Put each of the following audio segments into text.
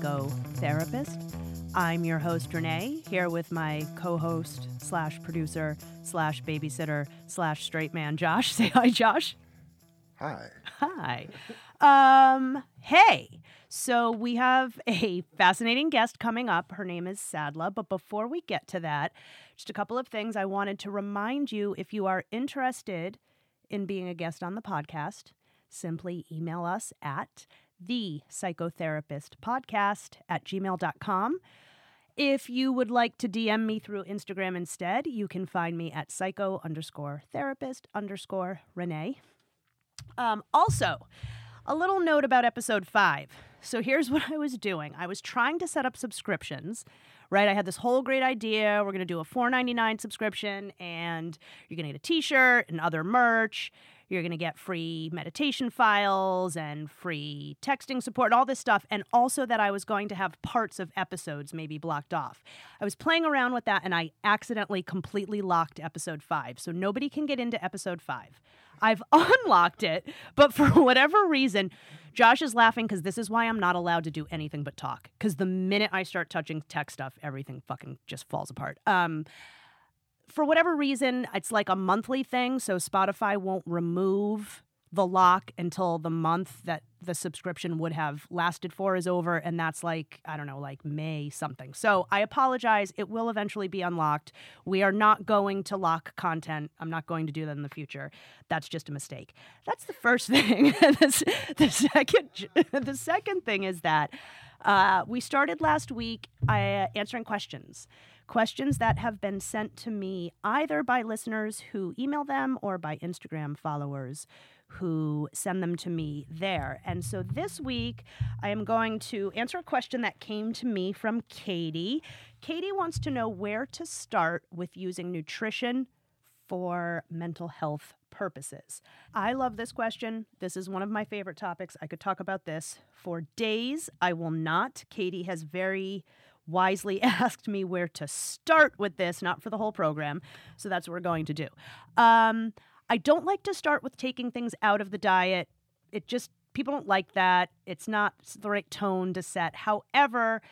Psychotherapist. I'm your host, Renee, here with my co host slash producer slash babysitter slash straight man, Josh. Say hi, Josh. Hi. Hi. Um, hey, so we have a fascinating guest coming up. Her name is Syadla. But before we get to that, just a couple of things I wanted to remind you if you are interested in being a guest on the podcast, simply email us at the psychotherapist podcast at gmail.com. If you would like to DM me through Instagram instead, you can find me at psycho underscore therapist underscore Renee. Um, also, a little note about episode five. So here's what I was doing. I was trying to set up subscriptions, right? I had this whole great idea. We're going to do a $4.99 subscription, and you're going to get a t shirt and other merch. You're going to get free meditation files and free texting support, all this stuff. And also that I was going to have parts of episodes maybe blocked off. I was playing around with that and I accidentally completely locked episode five. So nobody can get into episode five. I've unlocked it, but for whatever reason, Josh is laughing because this is why I'm not allowed to do anything but talk. Because the minute I start touching tech stuff, everything fucking just falls apart. Um, for whatever reason, it's like a monthly thing, so Spotify won't remove the lock until the month that the subscription would have lasted for is over and that's like i don't know like may something. So i apologize. It will eventually be unlocked. We are not going to lock content. I'm not going to do that in the future. That's just a mistake. That's the first thing. The, the second the second thing is that uh, we started last week uh, answering questions questions that have been sent to me either by listeners who email them or by Instagram followers who send them to me there. And so this week, I am going to answer a question that came to me from Katie. Katie wants to know where to start with using nutrition for mental health purposes. I love this question. This is one of my favorite topics. I could talk about this for days. I will not. Katie has very wisely asked me where to start with this, not for the whole program. So that's what we're going to do. Um, I don't like to start with taking things out of the diet. It just, people don't like that. It's not the right tone to set. However,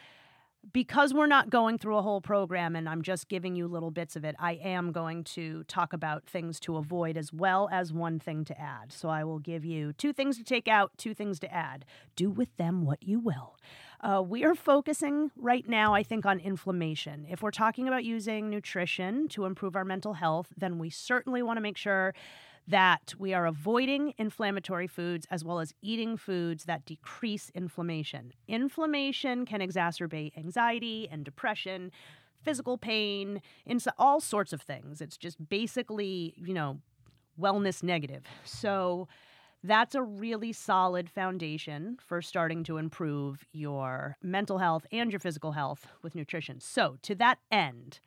because we're not going through a whole program and I'm just giving you little bits of it, I am going to talk about things to avoid as well as one thing to add. So I will give you two things to take out, two things to add. Do with them what you will. Uh, we are focusing right now, I think, on inflammation. If we're talking about using nutrition to improve our mental health, then we certainly want to make sure that we are avoiding inflammatory foods as well as eating foods that decrease inflammation. Inflammation can exacerbate anxiety and depression, physical pain, all sorts of things. It's just basically, you know, wellness negative. So, that's a really solid foundation for starting to improve your mental health and your physical health with nutrition. So, to that end,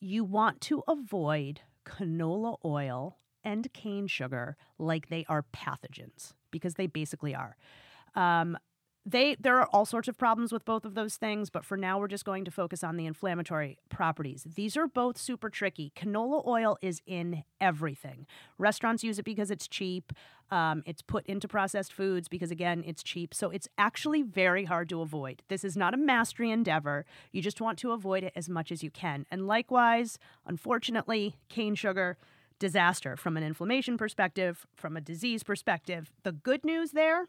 you want to avoid canola oil and cane sugar like they are pathogens because they basically are. Um, they there are all sorts of problems with both of those things, but for now we're just going to focus on the inflammatory properties. These are both super tricky. Canola oil is in everything. Restaurants use it because it's cheap. Um, it's put into processed foods because again it's cheap. So it's actually very hard to avoid. This is not a mastery endeavor. You just want to avoid it as much as you can. And likewise, unfortunately, cane sugar disaster from an inflammation perspective, from a disease perspective. The good news there,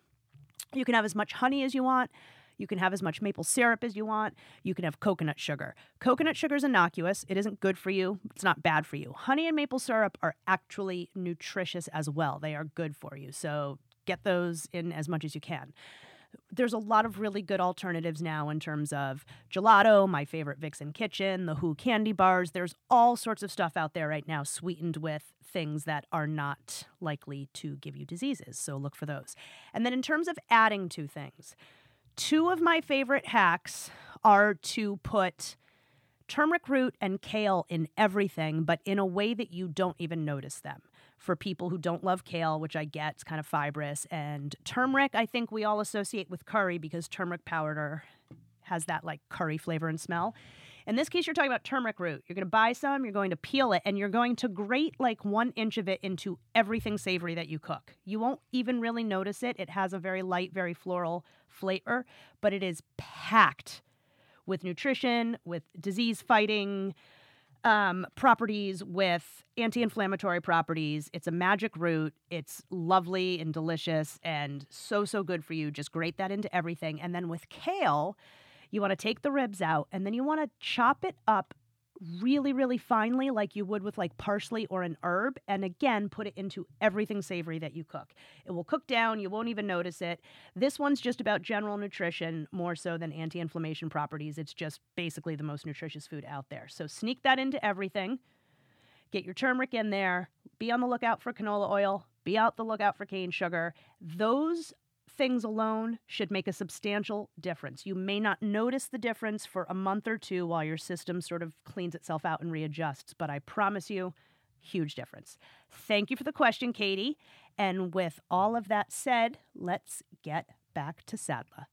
you can have as much honey as you want. You can have as much maple syrup as you want. You can have coconut sugar. Coconut sugar is innocuous. It isn't good for you. It's not bad for you. Honey and maple syrup are actually nutritious as well. They are good for you. So get those in as much as you can there's a lot of really good alternatives now in terms of gelato, my favorite Vixen Kitchen, the Hu candy bars. There's all sorts of stuff out there right now sweetened with things that are not likely to give you diseases. So look for those. And then in terms of adding two things, two of my favorite hacks are to put turmeric root and kale in everything, but in a way that you don't even notice them for people who don't love kale, which I get, it's kind of fibrous. And turmeric, I think we all associate with curry because turmeric powder has that like curry flavor and smell. In this case, you're talking about turmeric root. You're going to buy some, you're going to peel it, and you're going to grate like one inch of it into everything savory that you cook. You won't even really notice it. It has a very light, very floral flavor, but it is packed with nutrition, with disease fighting um, properties, with anti inflammatory properties. It's a magic root. It's lovely and delicious and so, so good for you. Just grate that into everything. And then with kale, you want to take the ribs out and then you want to chop it up really, really finely, like you would with like parsley or an herb. And again, put it into everything savory that you cook. It will cook down, you won't even notice it. This one's just about general nutrition more so than anti inflammation properties. It's just basically the most nutritious food out there. So sneak that into everything. Get your turmeric in there. Be on the lookout for canola oil. Be out the lookout for cane sugar. Those things alone should make a substantial difference. You may not notice the difference for a month or two while your system sort of cleans itself out and readjusts, but I promise you, huge difference. Thank you for the question, Katie. And with all of that said, let's get back to Syadla.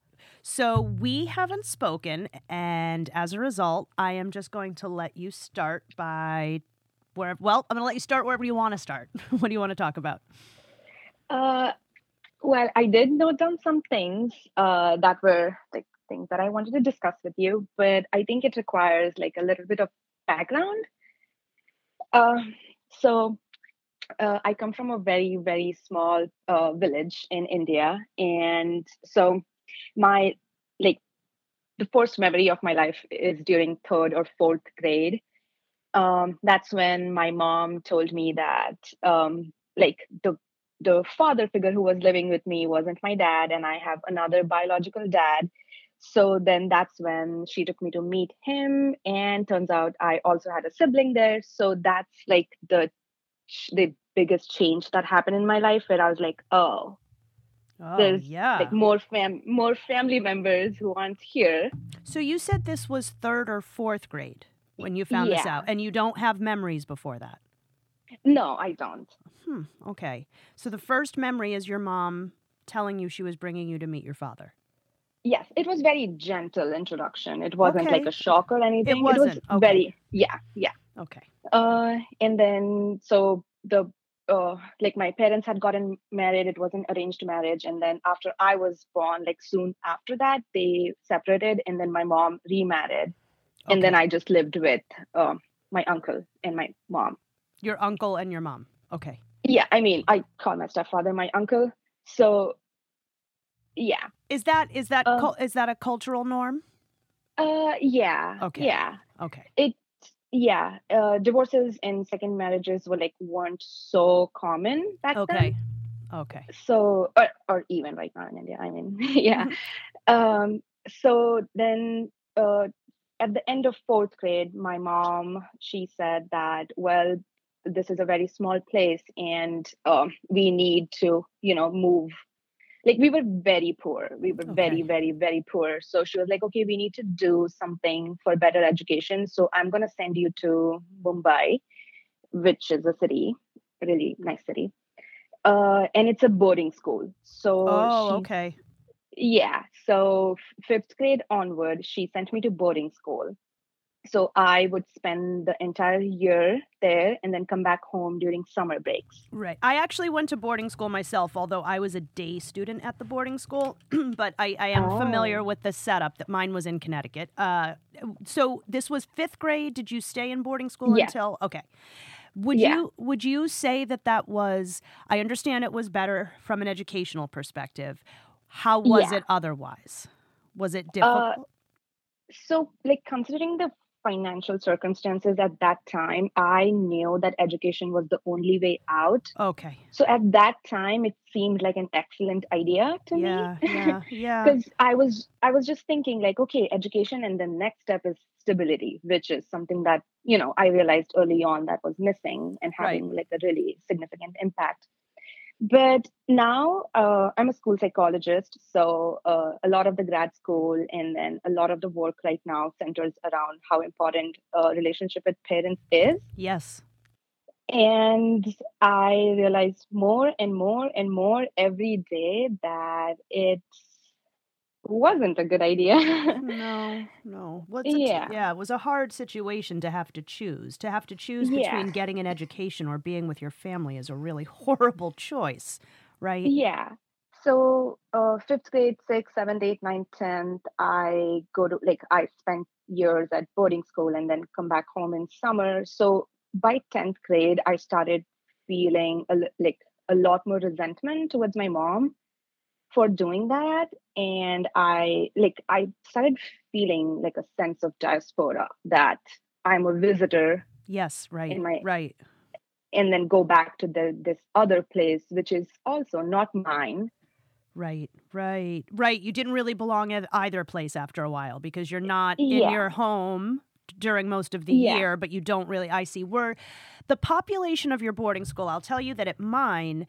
So we haven't spoken, and as a result, I am just going to let you start by where. Well, I'm going to let you start wherever you want to start. what do you want to talk about? Uh, well, I did note down some things uh, that were like things that I wanted to discuss with you, but I think it requires like a little bit of background. Uh, so, uh, I come from a very, very small uh, village in India. And so, my like the first memory of my life is during third or fourth grade. Um, that's when my mom told me that um, like the the father figure who was living with me wasn't my dad and i have another biological dad. So then that's when she took me to meet him and turns out i also had a sibling there. So that's like the the biggest change that happened in my life where i was like oh, oh there's yeah. like more fam more family members who aren't here. So you said this was third or fourth grade when you found yeah. this out and you don't have memories before that? No i don't Hmm. Okay. So the first memory is your mom telling you she was bringing you to meet your father. Yes, it was very gentle introduction. It wasn't okay. like a shock or anything. It wasn't. It was okay. very yeah, yeah. Okay. Uh, and then so the uh, like my parents had gotten married. It was an arranged marriage, and then after I was born, like soon after that, they separated, and then my mom remarried, okay. and then I just lived with uh, my uncle and my mom. Your uncle and your mom. Okay yeah i mean i call my stepfather my uncle. So yeah. Is that is that um, is that a cultural norm? Uh yeah okay. yeah. Okay. It yeah uh divorces and second marriages were like weren't so common back then. okay. then okay. So or, or even right now in india i mean yeah. Um so then uh at the end of fourth grade my mom she said that well this is a very small place and uh, we need to you know move. Like we were very poor. We were okay. very very very poor. So she was like okay we need to do something for better education. So i'm going to send you to mumbai which is a city a really nice city. Uh, and it's a boarding school. So oh she, okay. Yeah. So fifth grade onward she sent me to boarding school so I would spend the entire year there and then come back home during summer breaks. Right. I actually went to boarding school myself, although I was a day student at the boarding school. but I, I am oh. familiar with the setup that mine was in Connecticut. Uh, so this was fifth grade. Did you stay in boarding school until? Okay. Would yeah. you would you say that that was? I understand it was better from an educational perspective. How was yeah. it otherwise? Was it uh, difficult? Uh, so, like considering the financial circumstances at that time, I knew that education was the only way out. Okay. So at that time, it seemed like an excellent idea to yeah, me. Yeah, yeah. Because I was I was just thinking like, okay, education, and the next step is stability, which is something that you know I realized early on that was missing and having right. like a really significant impact but now uh, i'm a school psychologist so uh, a lot of the grad school and then a lot of the work right now centers around how important a relationship with parents is. Yes. And i realize more and more and more every day that it's wasn't a good idea. no, no. What's yeah. t- yeah, it was a hard situation to have to choose. To have to choose Yeah. between getting an education or being with your family is a really horrible choice, right? Yeah. So uh, fifth grade, sixth, seventh, eighth, ninth, tenth, I go to like I spent years at boarding school and then come back home in summer. So by tenth grade, I started feeling a, like a lot more resentment towards my mom for doing that, and I like I started feeling like a sense of diaspora that I'm a visitor Yes, right. my right. and then go back to the this other place which is also not mine Right, right, right. You didn't really belong at either place after a while because you're not in your home during most of the Yeah. year, but you don't really. I see. We're the population of your boarding school. I'll tell you that at mine,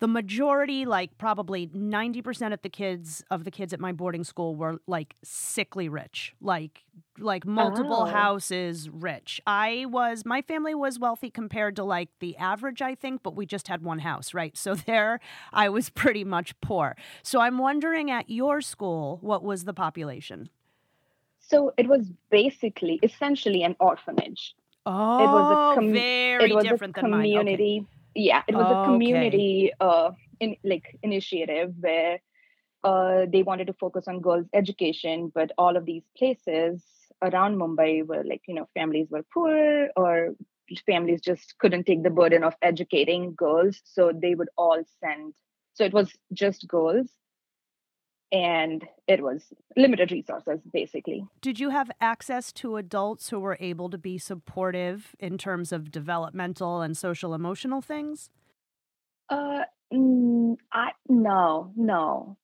the majority, like probably 90% of the kids of the kids at my boarding school were like sickly rich, like like multiple Oh. houses rich. I was my family was wealthy compared to like the average, I think, but we just had one house, right? So there I was pretty much poor. So I'm wondering at your school, what was the population? so it was basically essentially an orphanage Oh, was a oh, com- very it was different a than mine. Okay. Yeah it was Okay. a community uh in like initiative where uh they wanted to focus on girls education but all of these places around mumbai were like you know families were poor or families just couldn't take the burden of educating girls so they would all send so it was just girls and it was limited resources basically Did you have access to adults who were able to be supportive in terms of developmental and social emotional things? Uh, mm, I no, no.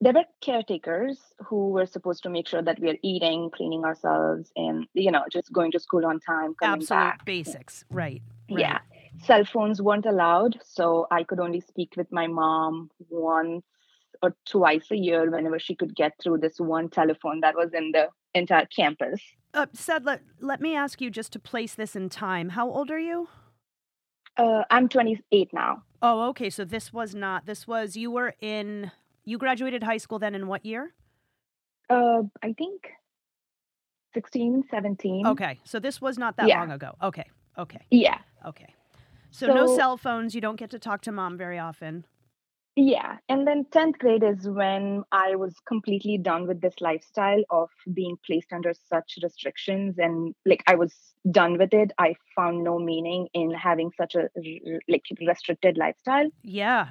There were caretakers who were supposed to make sure that we are eating, cleaning ourselves, and you know, just going to school on time, coming Absolute back. basics, right? right. Yeah. Cell phones weren't allowed, so I could only speak with my mom once or twice a year whenever she could get through this one telephone that was in the entire campus. Uh, said let let me ask you just to place this in time. How old are you? Uh, I'm 28 now. Oh, okay. So this was not. This was you were in. You graduated high school then in what year? Uh, I think 16, 17. Okay, so this was not that Yeah. long ago. Okay, okay, Yeah. okay. So, no cell phones. You don't get to talk to mom very often. Yeah. And then 10th grade is when I was completely done with this lifestyle of being placed under such restrictions. And like I was done with it. I found no meaning in having such a like restricted lifestyle. Yeah.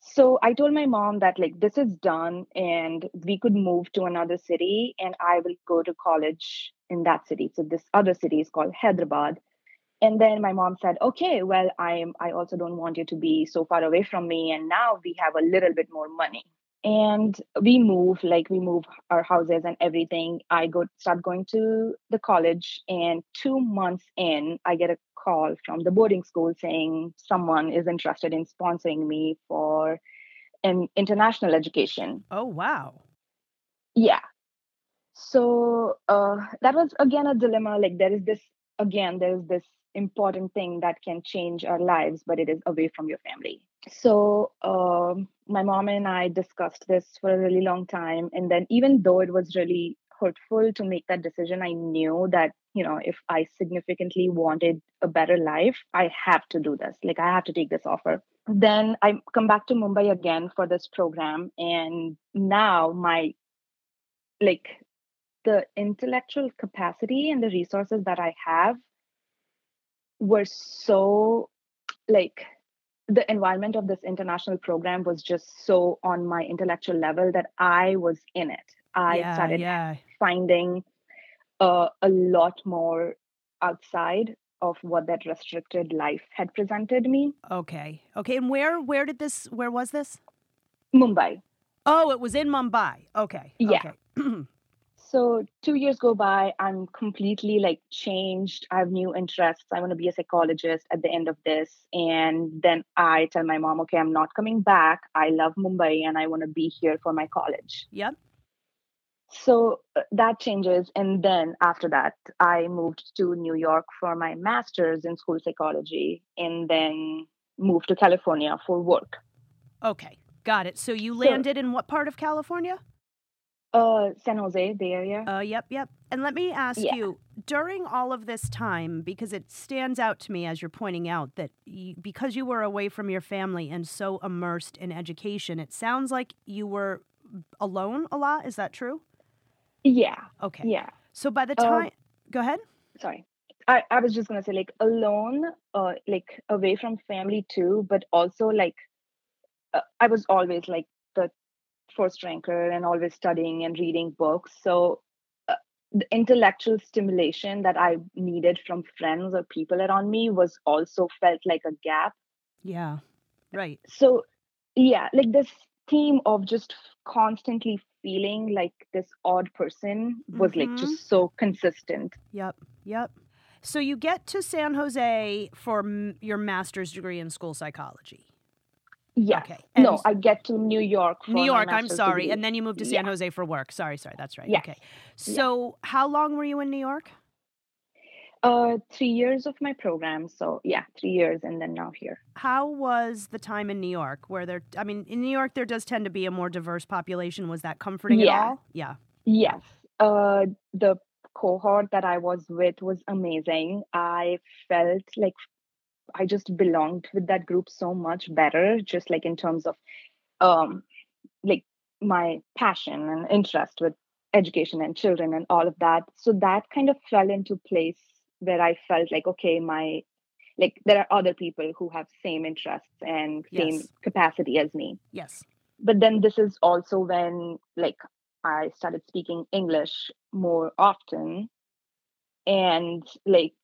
So I told my mom that like this is done and we could move to another city and I will go to college in that city. So this other city is called Hyderabad. And then my mom said, "Okay, well, I'm I also don't want you to be so far away from me and now we have a little bit more money." And we move like we move our houses and everything. I go start going to the college and 2 months in, I get a call from the boarding school saying someone is interested in sponsoring me for an international education. Oh wow. Yeah. So uh, that was again a dilemma. Like there is this again, there is this important thing that can change our lives, but it is away from your family. So um, my mom and I discussed this for a really long time, and then even though it was really hurtful to make that decision, I knew that you know if I significantly wanted a better life, I have to do this. Like I have to take this offer then I come back to Mumbai again for this program, and now my like the intellectual capacity and the resources that I have were so like the environment of this international program was just so on my intellectual level that I was in it. I yeah, started yeah. finding uh, a lot more outside of what that restricted life had presented me. Okay. Okay. And where where did this where was this? Mumbai. Oh, it was in Mumbai. Okay. Yeah. Okay. So two years go by, I'm completely like changed. I have new interests. I want to be a psychologist at the end of this. And then I tell my mom, okay, I'm not coming back. I love Mumbai and I want to be here for my college. yep. So uh, that changes. And then after that, I moved to New York for my master's in school psychology and then moved to California for work. Okay. Got it. So you landed in what part of California? Uh, San Jose, Bay Area. Uh, yep, yep. And let me ask Yeah. you during all of this time, because it stands out to me as you're pointing out that you, because you were away from your family and so immersed in education, it sounds like you were alone a lot. Is that true? yeah, Okay. yeah. So by the Um, time, go ahead. Sorry. I, I was just gonna say like alone, uh, like away from family too, but also like uh, I was always like first ranker and always studying and reading books. So uh, the intellectual stimulation that I needed from friends or people around me was also felt like a gap. Yeah. Right. So yeah, like this theme of just constantly feeling like this odd person was like Mhm. just so consistent. Yep. Yep. So you get to San Jose for m- your master's degree in school psychology. Yeah. Okay. No, I get to New York. New York, I'm sorry. And then you moved to San Yeah. Jose for work. Sorry, sorry. That's right. Yes. Okay. So, how long were you in New York? uh, three years of my program. So yeah, three years, and then now here. How was the time in New York where there I mean, in New York there does tend to be a more diverse population. Was that comforting at all? Yeah. Yes. Uh, the cohort that I was with was amazing. I felt like I just belonged with that group so much better, just like in terms of um, like my passion and interest with education and children and all of that. So that kind of fell into place where I felt like, okay, my like there are other people who have same interests and same Yes. capacity as me Yes. but then this is also when like i started speaking english more often and like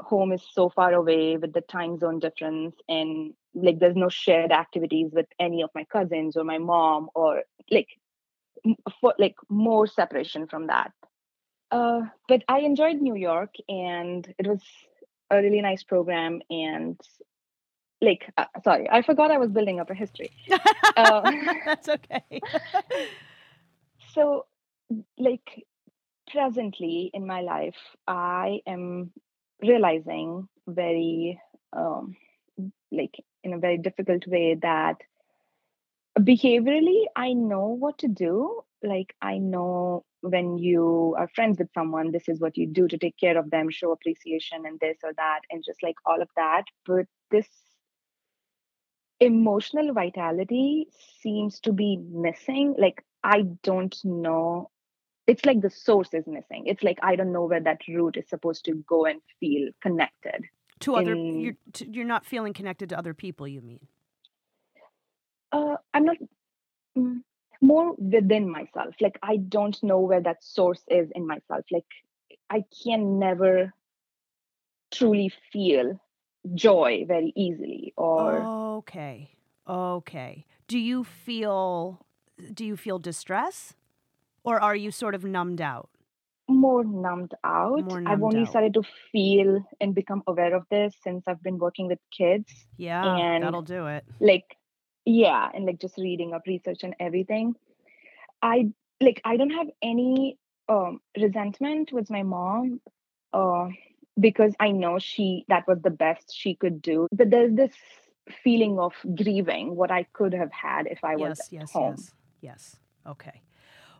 home is so far away with the time zone difference and like there's no shared activities with any of my cousins or my mom or like for like more separation from that uh but i enjoyed new york and it was a really nice program and like uh, sorry i forgot i was building up a history uh, That's okay. so like presently in my life i am realizing very um like in a very difficult way that behaviorally i know what to do. Like i know when you are friends with someone this is what you do to take care of them show appreciation and this or that and just like all of that. But this emotional vitality seems to be missing. Like i don't know it's like the source is missing it's like i don't know where that root is supposed to go and feel connected to other in- you're to, you're not feeling connected to other people, you mean? uh i'm not mm, more within myself like i don't know where that source is in myself like i can never truly feel joy very easily or Okay. Okay. Do you feel do you feel distress? Or are you sort of numbed out? more numbed out. More I've only out. started to feel and become aware of this since I've been working with kids. Yeah, And- that'll do it. Like, yeah, and like just reading up research and everything. I like I don't have any um resentment with my mom uh because I know she that was the best she could do. But there's this feeling of grieving what I could have had if I was yes, at yes, home. yes. Yes. Okay.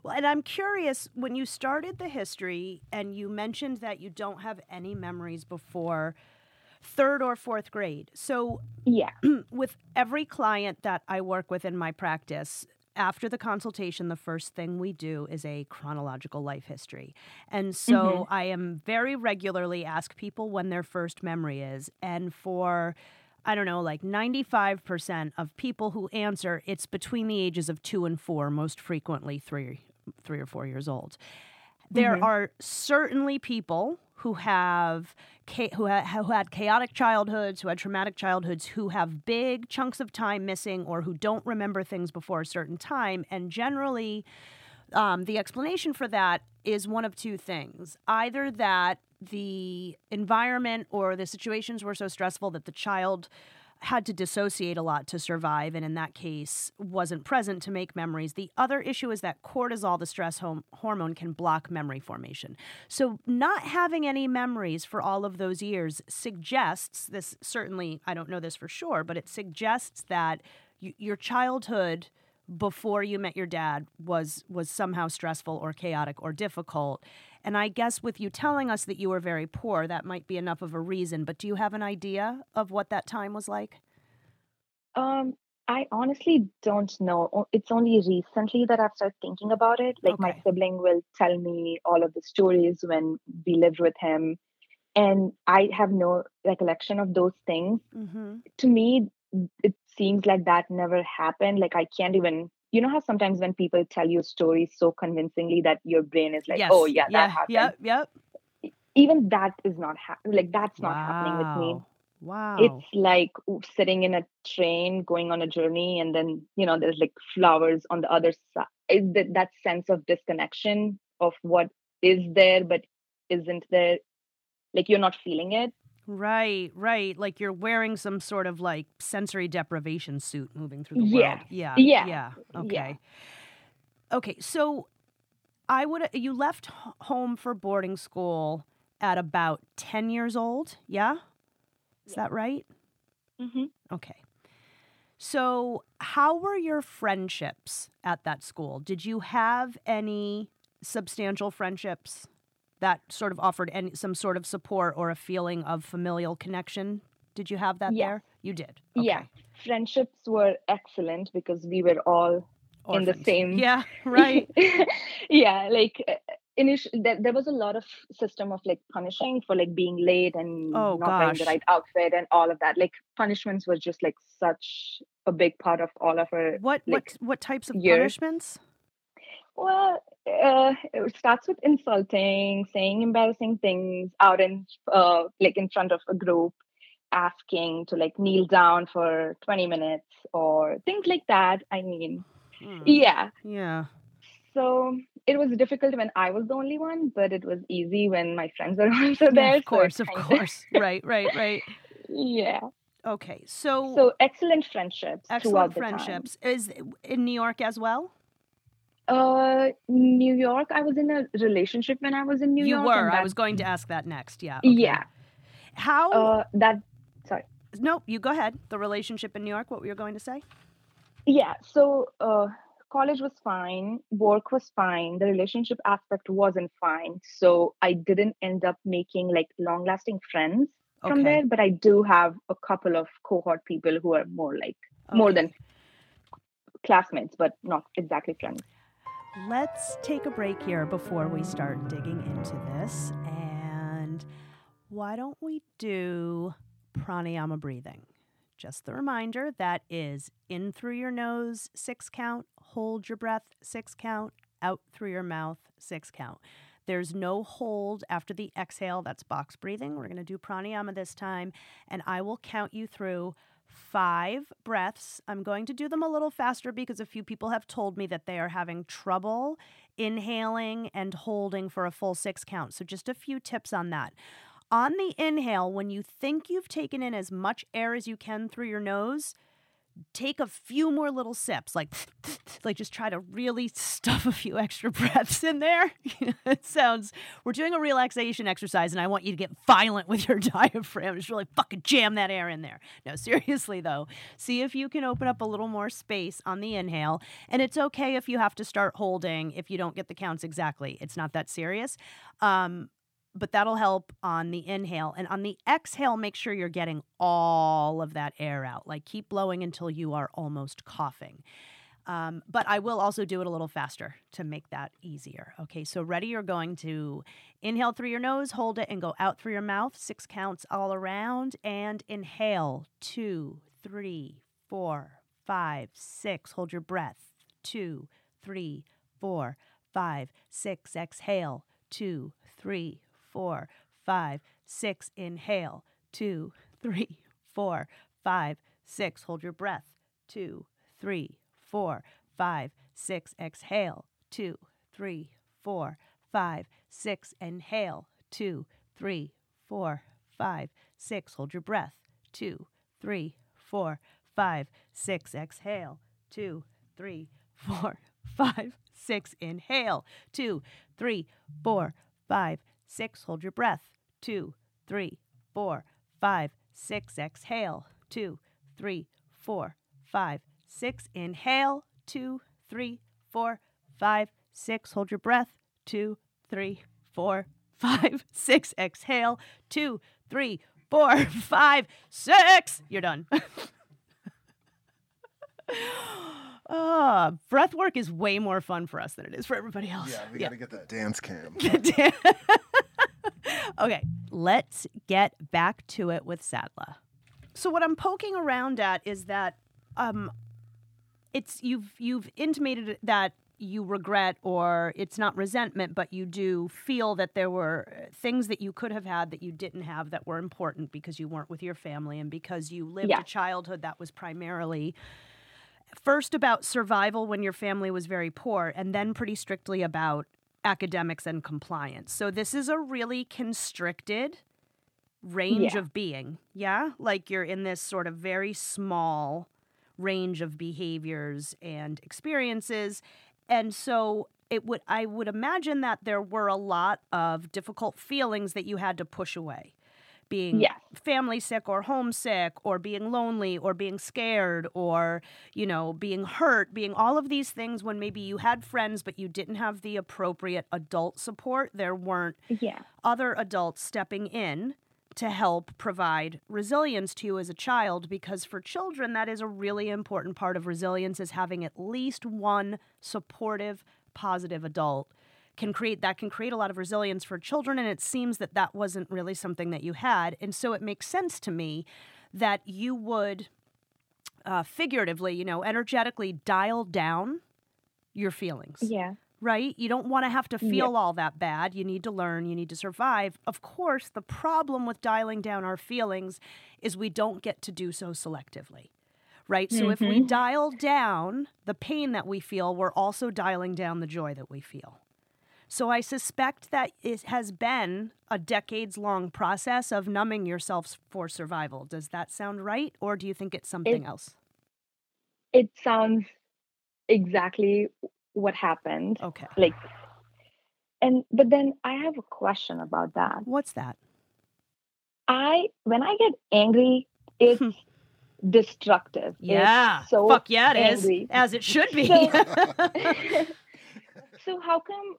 Well, and I'm curious when you started the history and you mentioned that you don't have any memories before third or fourth grade. So, Yeah. with every client that I work with in my practice, after the consultation, the first thing we do is a chronological life history. And so mm-hmm. I am very regularly ask people when their first memory is. And for, I don't know, like 95% of people who answer, it's between the ages of two and four, most frequently three, three or four years old. There Mhm. are certainly people who have who, ha- who had chaotic childhoods, who had traumatic childhoods, who have big chunks of time missing, or who don't remember things before a certain time. And generally, um, the explanation for that is one of two things: either that the environment or the situations were so stressful that the child had to dissociate a lot to survive, and in that case, wasn't present to make memories. The other issue is that cortisol, the stress hormone, can block memory formation. So, not having any memories for all of those years suggests this certainly, I don't know this for sure, but it suggests that y- your childhood before you met your dad was was somehow stressful or chaotic or difficult. And I guess with you telling us that you were very poor, that might be enough of a reason. But do you have an idea of what that time was like? Um, I honestly don't know. It's only recently that I've started thinking about it. Like okay. my sibling will tell me all of the stories when we lived with him, and I have no recollection of those things. Mm-hmm. To me, it seems like that never happened. Like I can't even. You know how sometimes when people tell you stories so convincingly that your brain is like, oh, yes. "Oh yeah, that yeah, happened." Yep, yep. Even that is not happening. Like that's not wow. happening with me Wow. It's like sitting in a train going on a journey, and then, you know, there's like flowers on the other side. That, that sense of disconnection of what is there but isn't there. Like you're not feeling it. Right, right. Like you're wearing some sort of like sensory deprivation suit moving through the yeah. world. Yeah. Yeah. Yeah. Okay. Yeah. Okay. So I would, you left home for boarding school at about 10 years old. Yeah. Is that right? Mm-hmm. Okay. So, how were your friendships at that school? Did you have any substantial friendships that sort of offered any some sort of support or a feeling of familial connection? Did you have that yeah. there? You did. Okay. Yeah. Friendships were excellent because we were all Orphans. in the same Yeah, right. yeah, like uh, initially there, there was a lot of system of like punishing for like being late and oh, not gosh. wearing the right outfit and all of that like punishments was just like such a big part of all of our what like, what what types of punishments well uh, it starts with insulting saying embarrassing things out in uh, like in front of a group asking to like kneel down for 20 minutes or things like that i mean hmm. yeah yeah so it was difficult when I was the only one, but it was easy when my friends were also there. Yeah, of course, so of course. right, right, right. Yeah. Okay. So So excellent friendships. Excellent friendships. Is in New York as well? Uh, New York. I was in a relationship when I was in New you York. You were. I was going to ask that next. Yeah. Okay. Yeah. How? Uh, that. Sorry. No, you go ahead. The relationship in New York. What were you going to say? Yeah. So, uh, college was fine, work was fine, the relationship aspect wasn't fine. So I didn't end up making like long lasting friends from okay. there, but I do have a couple of cohort people who are more like okay. more than classmates, but not exactly friends. Let's take a break here before we start digging into this. And why don't we do pranayama breathing? Just the reminder that is in through your nose, six count, hold your breath, six count, out through your mouth, six count. There's no hold after the exhale. That's box breathing. We're going to do pranayama this time, and I will count you through five breaths. I'm going to do them a little faster because a few people have told me that they are having trouble inhaling and holding for a full six count. So, just a few tips on that. On the inhale, when you think you've taken in as much air as you can through your nose, take a few more little sips like like just try to really stuff a few extra breaths in there. It sounds we're doing a relaxation exercise and i want you to get violent with your diaphragm. Just really fucking jam that air in there. No seriously though see if you can open up a little more space on the inhale. And it's okay if you have to start holding if you don't get the counts exactly. It's not that serious. Um, but that'll help on the inhale. And on the exhale, make sure you're getting all of that air out. Like keep blowing until you are almost coughing. Um, but I will also do it a little faster to make that easier. Okay, so ready? You're going to inhale through your nose, hold it, and go out through your mouth. Six counts all around. And inhale two, three, four, five, six. Hold your breath. Two, three, four, five, six. Exhale. Two, three, four, five, six. Inhale, two, three, four, five, six. Hold your breath. Two, three, four, five, six. Exhale, two, three, four, five, six. Inhale, two, three, four, five, six. Hold your breath. Two, three, four, five, six. Exhale, two, three, four, five, six. Inhale, two, three, four, five, six. Hold your breath. Two, three, four, five, six. Exhale. Two, three, four, five, six. Inhale. two, three, four, five, six. Hold your breath. Two, three, four, five, six. Exhale. Two, three, four, five, six. You're done. uh, breath work is way more fun for us than it is for everybody else. Yeah, we got to get that dance cam. okay, let's get back to it with Syadla. So what I'm poking around at is that um it's you've you've intimated that you regret or it's not resentment but you do feel that there were uh, things that you could have had that you didn't have that were important because you weren't with your family and because you lived Yeah. a childhood that was primarily first about survival when your family was very poor and then pretty strictly about academics and compliance. So this is a really constricted range Yeah. of being. Yeah? Like you're in this sort of very small range of behaviors and experiences. And so it would I would imagine that there were a lot of difficult feelings that you had to push away. Being Yes. family sick or homesick or being lonely or being scared or you know being hurt being all of these things when maybe you had friends but you didn't have the appropriate adult support there weren't Yeah. other adults stepping in to help provide resilience to you as a child because for children that is a really important part of resilience is having at least one supportive positive adult can create that can create a lot of resilience for children and it seems that that wasn't really something that you had and so it makes sense to me that you would uh, figuratively you know energetically dial down your feelings Yeah. right? You don't want to have to Yep. feel all that bad. You need to learn, you need to survive. Of course, the problem with dialing down our feelings is we don't get to do so selectively. Right? So if we Mhm. dial down the pain that we feel, we're also dialing down the joy that we feel. So I suspect that it has been a decades long process of numbing yourself for survival. Does that sound right? Or do you think it's something else? It sounds exactly what happened. Okay. Like, and but then I have a question about that. What's that? I when I get angry, it's destructive. It's Yeah. so Fuck yeah, it is. angry. As it should be. So- so how come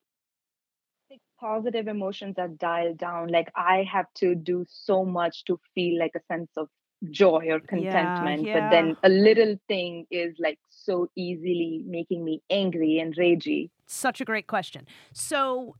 positive emotions are dialed down? Like I have to do so much to feel like a sense of joy or contentment, yeah. but then a little thing is like so easily making me angry and ragey. Such a great question. So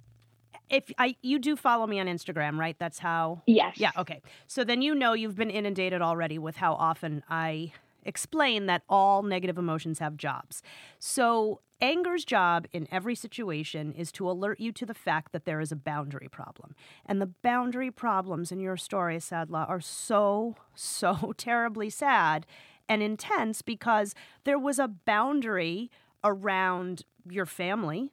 if I you do follow me on Instagram, right? That's how Yes. Yeah, okay. So then you know you've been inundated already with how often I explain that all negative emotions have jobs. So anger's job in every situation is to alert you to the fact that there is a boundary problem. And the boundary problems in your story, Syadla, are so, so terribly sad and intense because there was a boundary around your family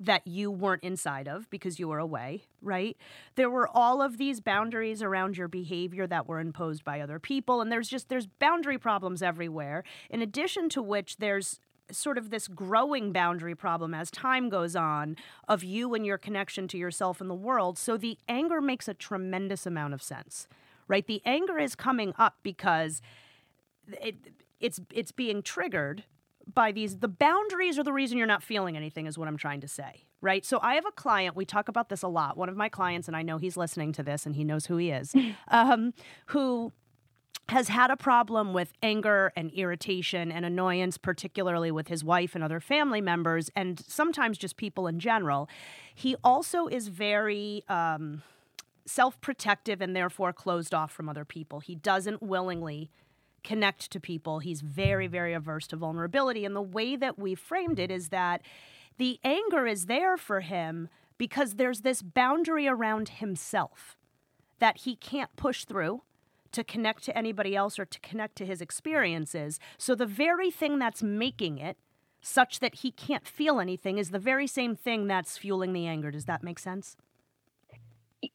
that you weren't inside of because you were away, right? There were all of these boundaries around your behavior that were imposed by other people and there's just there's boundary problems everywhere. In addition to which there's sort of this growing boundary problem as time goes on of you and your connection to yourself and the world. So the anger makes a tremendous amount of sense. Right? The anger is coming up because it, it's it's being triggered by these the boundaries are the reason you're not feeling anything is what i'm trying to say right so i have a client we talk about this a lot one of my clients and i know he's listening to this and he knows who he is um, who has had a problem with anger and irritation and annoyance, particularly with his wife and other family members, and sometimes just people in general. He also is very um, self protective and therefore closed off from other people. He doesn't willingly connect to people. He's very, very averse to vulnerability. And the way that we framed it is that the anger is there for him because there's this boundary around himself that he can't push through to connect to anybody else or to connect to his experiences. So the very thing that's making it such that he can't feel anything is the very same thing that's fueling the anger. Does that make sense?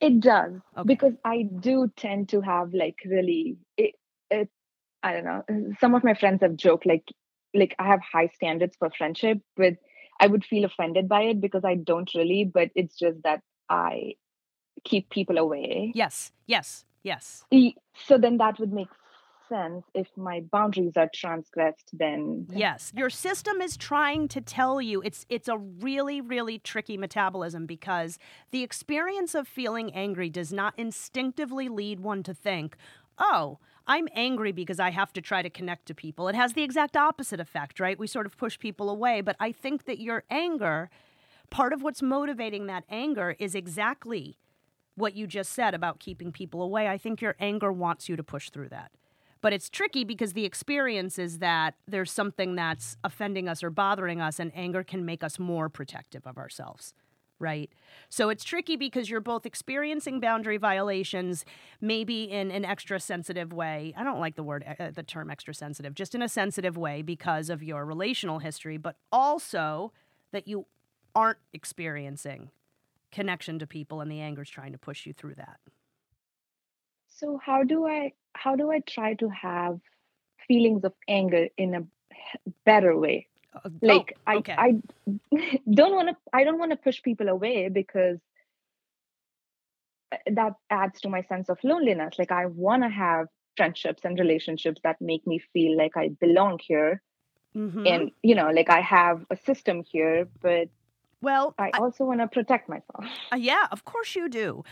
It does Okay. because I do tend to have like really it, I don't know. Some of my friends have joked like like I have high standards for friendship, but I would feel offended by it because I don't really, but it's just that I keep people away. Yes, yes, yes. So then that would make sense if my boundaries are transgressed then yes your system is trying to tell you it's it's a really really tricky metabolism because the experience of feeling angry does not instinctively lead one to think oh I'm angry because I have to try to connect to people. It has the exact opposite effect, right? We sort of push people away. But I think that your anger, part of what's motivating that anger is exactly what you just said about keeping people away. I think your anger wants you to push through that. But it's tricky because the experience is that there's something that's offending us or bothering us, and anger can make us more protective of ourselves right? So it's tricky because you're both experiencing boundary violations, maybe in an extra sensitive way. I don't like the word, uh, the term extra sensitive, just in a sensitive way because of your relational history, but also that you aren't experiencing connection to people and the anger's trying to push you through that. So how do I how do I try to have feelings of anger in a better way? Like oh, okay. I I don't want to I don't want to push people away because uh, that adds to my sense of loneliness. Like I want to have friendships and relationships that make me feel like I belong here. Mm-hmm. And you know, like I have a system here, but well, I, I also want to protect myself. Uh, yeah, of course you do.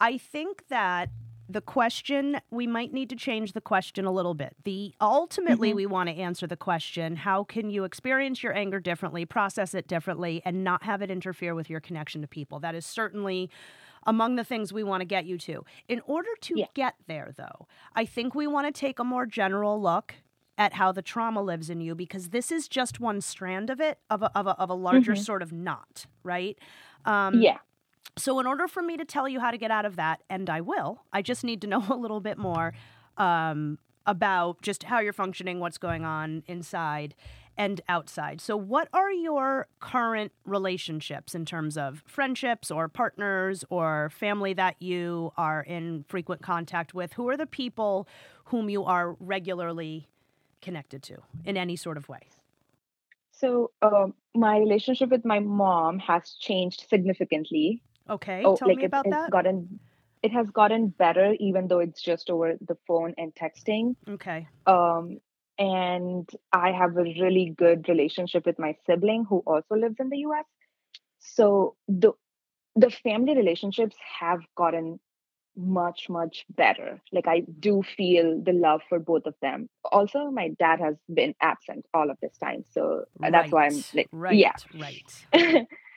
I think that the question we might need to change the question a little bit the ultimately mm-hmm. we want to answer the question how can you experience your anger differently process it differently and not have it interfere with your connection to people that is certainly among the things we want to get you to in order to yeah. get there though i think we want to take a more general look at how the trauma lives in you because this is just one strand of it of a, of a, of a larger mm-hmm. sort of knot right um, yeah so, in order for me to tell you how to get out of that, and I will, I just need to know a little bit more um, about just how you're functioning, what's going on inside and outside. So, what are your current relationships in terms of friendships or partners or family that you are in frequent contact with? Who are the people whom you are regularly connected to in any sort of way? So, uh, my relationship with my mom has changed significantly Okay, oh, tell like me about it, that. Gotten, it has gotten better, even though it's just over the phone and texting. Okay. Um, and I have a really good relationship with my sibling who also lives in the U.S. So the the family relationships have gotten much much better like i do feel the love for both of them also my dad has been absent all of this time so right. that's why i'm like right yeah right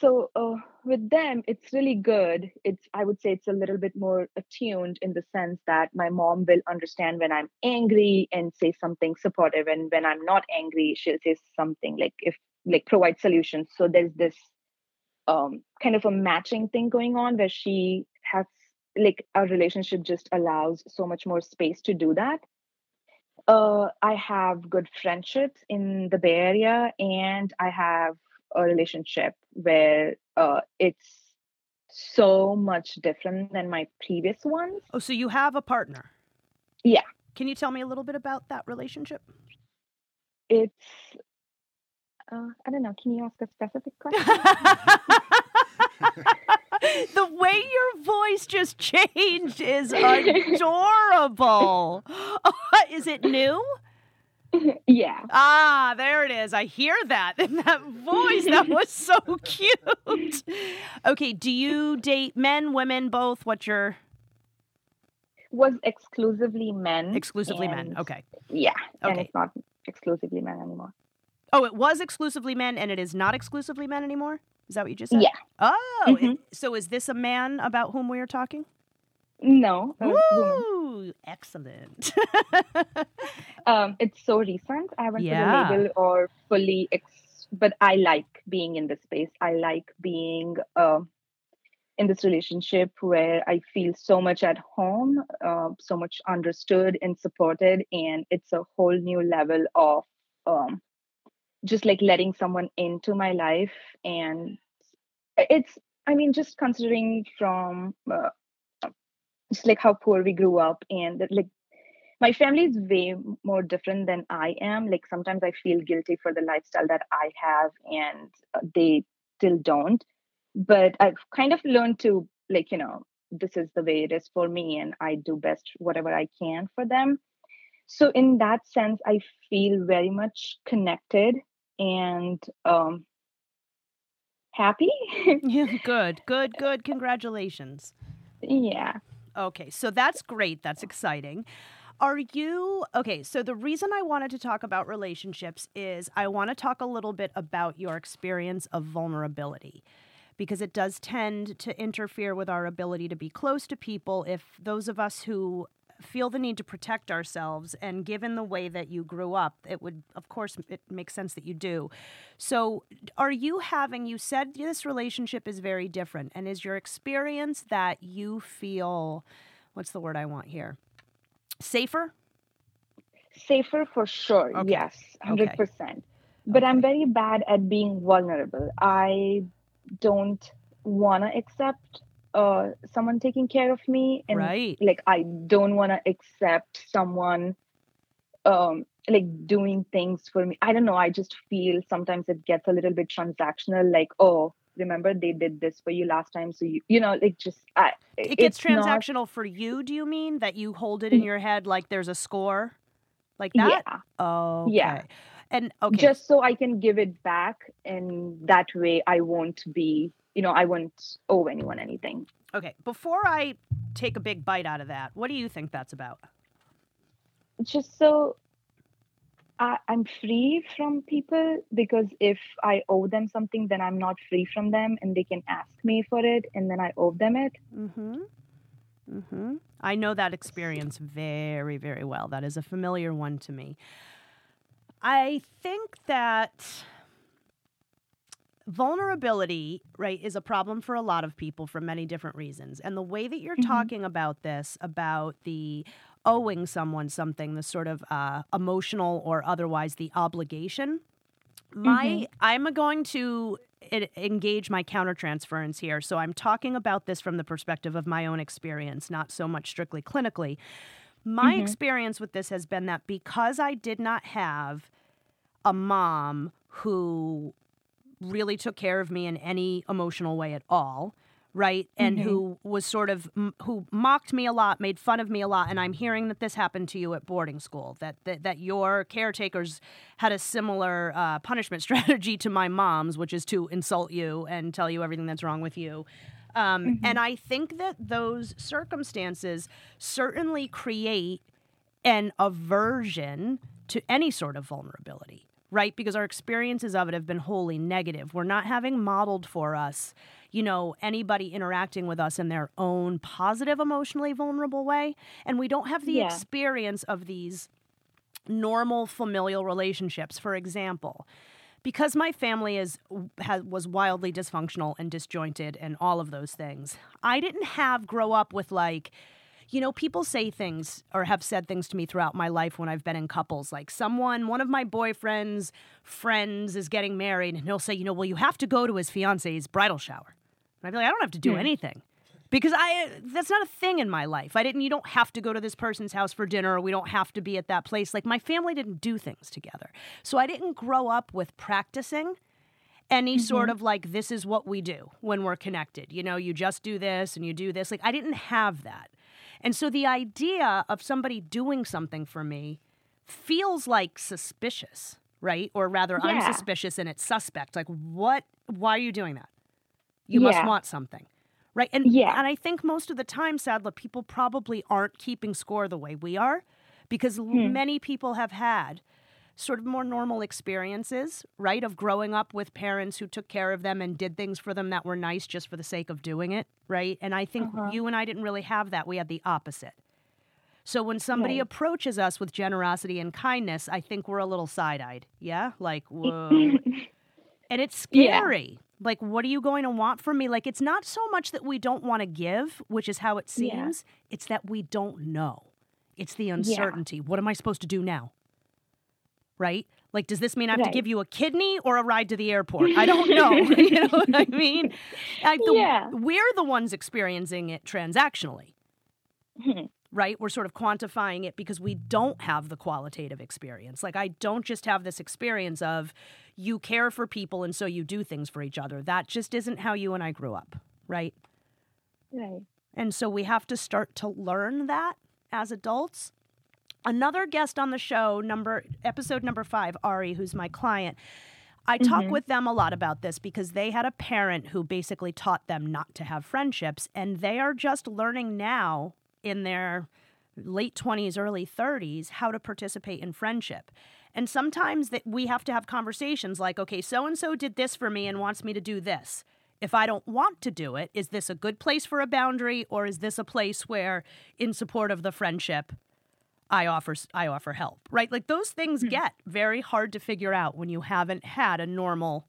so uh, with them it's really good. It's i would say it's a little bit more attuned in the sense that my mom will understand when i'm angry and say something supportive and when i'm not angry she'll say something like if like provide solutions. So there's this um kind of a matching thing going on where she has like our relationship just allows so much more space to do that. Uh, I have good friendships in the Bay Area, and I have a relationship where uh, it's so much different than my previous ones. Oh, so you have a partner? Yeah. Can you tell me a little bit about that relationship? It's, uh, I don't know. Can you ask a specific question? the way your voice just changed is adorable. is it new? yeah. Ah, there it is. I hear that in that voice. That was so cute. Okay, do you date men, women, both? What's your was exclusively men. Exclusively men. Okay. Yeah. Okay. And it's not exclusively men anymore. Oh, it was exclusively men and it is not exclusively men anymore? Is that what you just said? Yeah. Oh, mm-hmm. so is this a man about whom we are talking? No. Ooh, excellent. um, it's so recent. I haven't yeah. put a label or fully, ex- but I like being in this space. I like being uh, in this relationship where I feel so much at home, uh, so much understood and supported, and it's a whole new level of um, just like letting someone into my life, and it's. I mean, just considering from uh, just like how poor we grew up and like my family is way more different than I am. Like sometimes I feel guilty for the lifestyle that I have and uh, they still don't. But I've kind of learned to like, you know, this is the way it is for me and I do best whatever I can for them. so in that sense i feel very much connected and um happy yeah good good good congratulations yeah okay so that's great that's exciting are you okay? So, the reason I wanted to talk about relationships is I want to talk a little bit about your experience of vulnerability because it does tend to interfere with our ability to be close to people if those of us who feel the need to protect ourselves and given the way that you grew up it would of course it makes sense that you do so are you having you said this relationship is very different and is your experience that you feel what's the word i want here safer safer for sure okay. yes 100% okay. but okay. i'm very bad at being vulnerable i don't want to accept uh, someone taking care of me and right. like i don't want to accept someone um like doing things for me. I don't know i just feel sometimes it gets a little bit transactional like oh remember they did this for you last time so you you know like just I, it gets transactional not... for you do you mean that you hold it in your head like there's a score like that? Yeah. Oh okay. yeah and okay. Just so i can give it back and that way i won't be you know i wouldn't owe anyone anything okay before i take a big bite out of that what do you think that's about just so I, am free from people because if I owe them something, then I'm not free from them, and they can ask me for it, and then I owe them it. Mm-hmm. Mm-hmm. I know that experience very, very well. That is a familiar one to me. I think that vulnerability, right, is a problem for a lot of people for many different reasons. And the way that you're mm-hmm. talking about this, about the owing someone something, the sort of uh, emotional or otherwise the obligation. My, mm-hmm. I'm going to engage my countertransference here. So I'm talking about this from the perspective of my own experience, not so much strictly clinically. My mm-hmm. experience with this has been that because I did not have a mom who really took care of me in any emotional way at all, right and mm-hmm. who was sort of who mocked me a lot made fun of me a lot and i'm hearing that this happened to you at boarding school that that, that your caretakers had a similar uh, punishment strategy to my mom's which is to insult you and tell you everything that's wrong with you um, mm-hmm. and i think that those circumstances certainly create an aversion to any sort of vulnerability right because our experiences of it have been wholly negative we're not having modeled for us you know, anybody interacting with us in their own positive, emotionally vulnerable way. And we don't have the yeah. experience of these normal familial relationships. For example, because my family is has, was wildly dysfunctional and disjointed and all of those things, I didn't have grow up with like you know, people say things or have said things to me throughout my life when I've been in couples. Like someone, one of my boyfriend's friends is getting married, and he'll say, you know, well, you have to go to his fiance's bridal shower. And I'd be like, I don't have to do hmm. anything because I that's not a thing in my life. I didn't you don't have to go to this person's house for dinner or we don't have to be at that place. Like my family didn't do things together. So I didn't grow up with practicing any mm-hmm. sort of like this is what we do when we're connected. You know, you just do this and you do this. Like I didn't have that. And so the idea of somebody doing something for me feels like suspicious, right? Or rather yeah. I'm suspicious and it's suspect. Like what why are you doing that? You yeah. must want something. Right. And yeah. and I think most of the time, sadly, people probably aren't keeping score the way we are because hmm. many people have had sort of more normal experiences, right? Of growing up with parents who took care of them and did things for them that were nice just for the sake of doing it, right? And I think uh-huh. you and I didn't really have that. We had the opposite. So when somebody right. approaches us with generosity and kindness, I think we're a little side eyed. Yeah? Like, whoa. and it's scary. Like, what are you going to want from me? Like, it's not so much that we don't want to give, which is how it seems. Yeah. It's that we don't know. It's the uncertainty. Yeah. What am I supposed to do now? Right? Like, does this mean I have right. to give you a kidney or a ride to the airport? I don't know. you know what I mean? I, the, yeah. We're the ones experiencing it transactionally. Hmm right? We're sort of quantifying it because we don't have the qualitative experience. Like, I don't just have this experience of you care for people and so you do things for each other. That just isn't how you and I grew up, right? Right. And so we have to start to learn that as adults. Another guest on the show, number episode number five, Ari, who's my client. I talk Mhm. with them a lot about this because they had a parent who basically taught them not to have friendships, and they are just learning now in their late 20s, early 30s how to participate in friendship. And sometimes that we have to have conversations like, okay, so and so did this for me and wants me to do this. If I don't want to do it, is this a good place for a boundary or is this a place where in support of the friendship I offer I offer help, right? Like those things get very hard to figure out when you haven't had a normal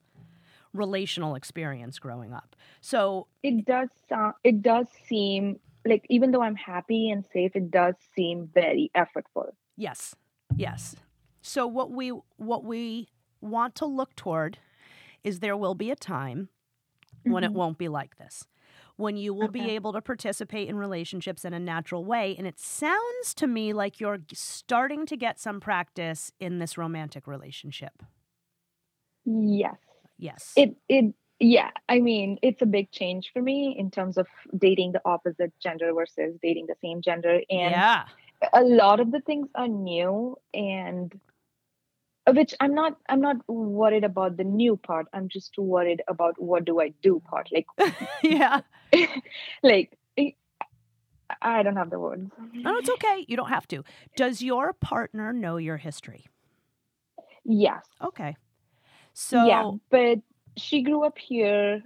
relational experience growing up. So, It does sound. It does seem like even though I'm happy and safe, it does seem very effortful. yes. Yes. So what we what we want to look toward is there will be a time when it Mhm. won't be like this. When you will be able to participate in relationships in a natural way and it sounds to me like you're starting to get some practice in this romantic relationship. Yes. Yes. It. It. Yeah. I mean, it's a big change for me in terms of dating the opposite gender versus dating the same gender, and yeah. a lot of the things are new and Uh, which i'm not i'm not worried about the new part i'm just worried about what do i do part like yeah. like I- i don't have the words No, it's okay. You don't have to. Does your partner know your history? yes Okay. So yeah but she grew up here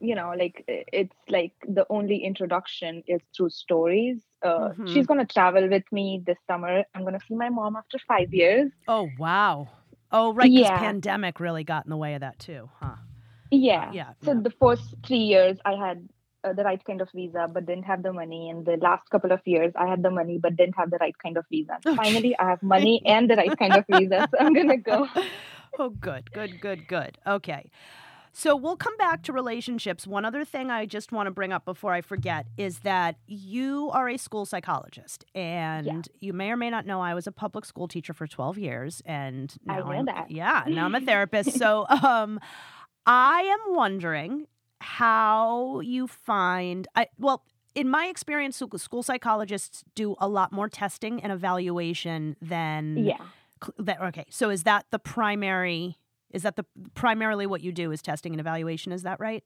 you know like it's like the only introduction is through stories uh, Mhm. she's going to travel with me this summer i'm going to see my mom after five years Oh wow. Oh right, Yeah. pandemic really got in the way of that too, huh? Yeah. Yeah, So yeah. the first three years, I had uh, the right kind of visa, but didn't have the money. And the last couple of years, I had the money, but didn't have the right kind of visa. Okay. Finally, I have money and the right kind of visa, so I'm gonna go. oh, good, good, good, good. Okay. So we'll come back to relationships. One other thing I just want to bring up before I forget is that you are a school psychologist, and you may or may not know I was a public school teacher for 12 years, and I now know am that. yeah, now I'm a therapist. so um, I am wondering how you find I well. In my experience, school- school psychologists do a lot more testing and evaluation than Yeah. that okay so is that the primary is that the primarily what you do is testing and evaluation is that right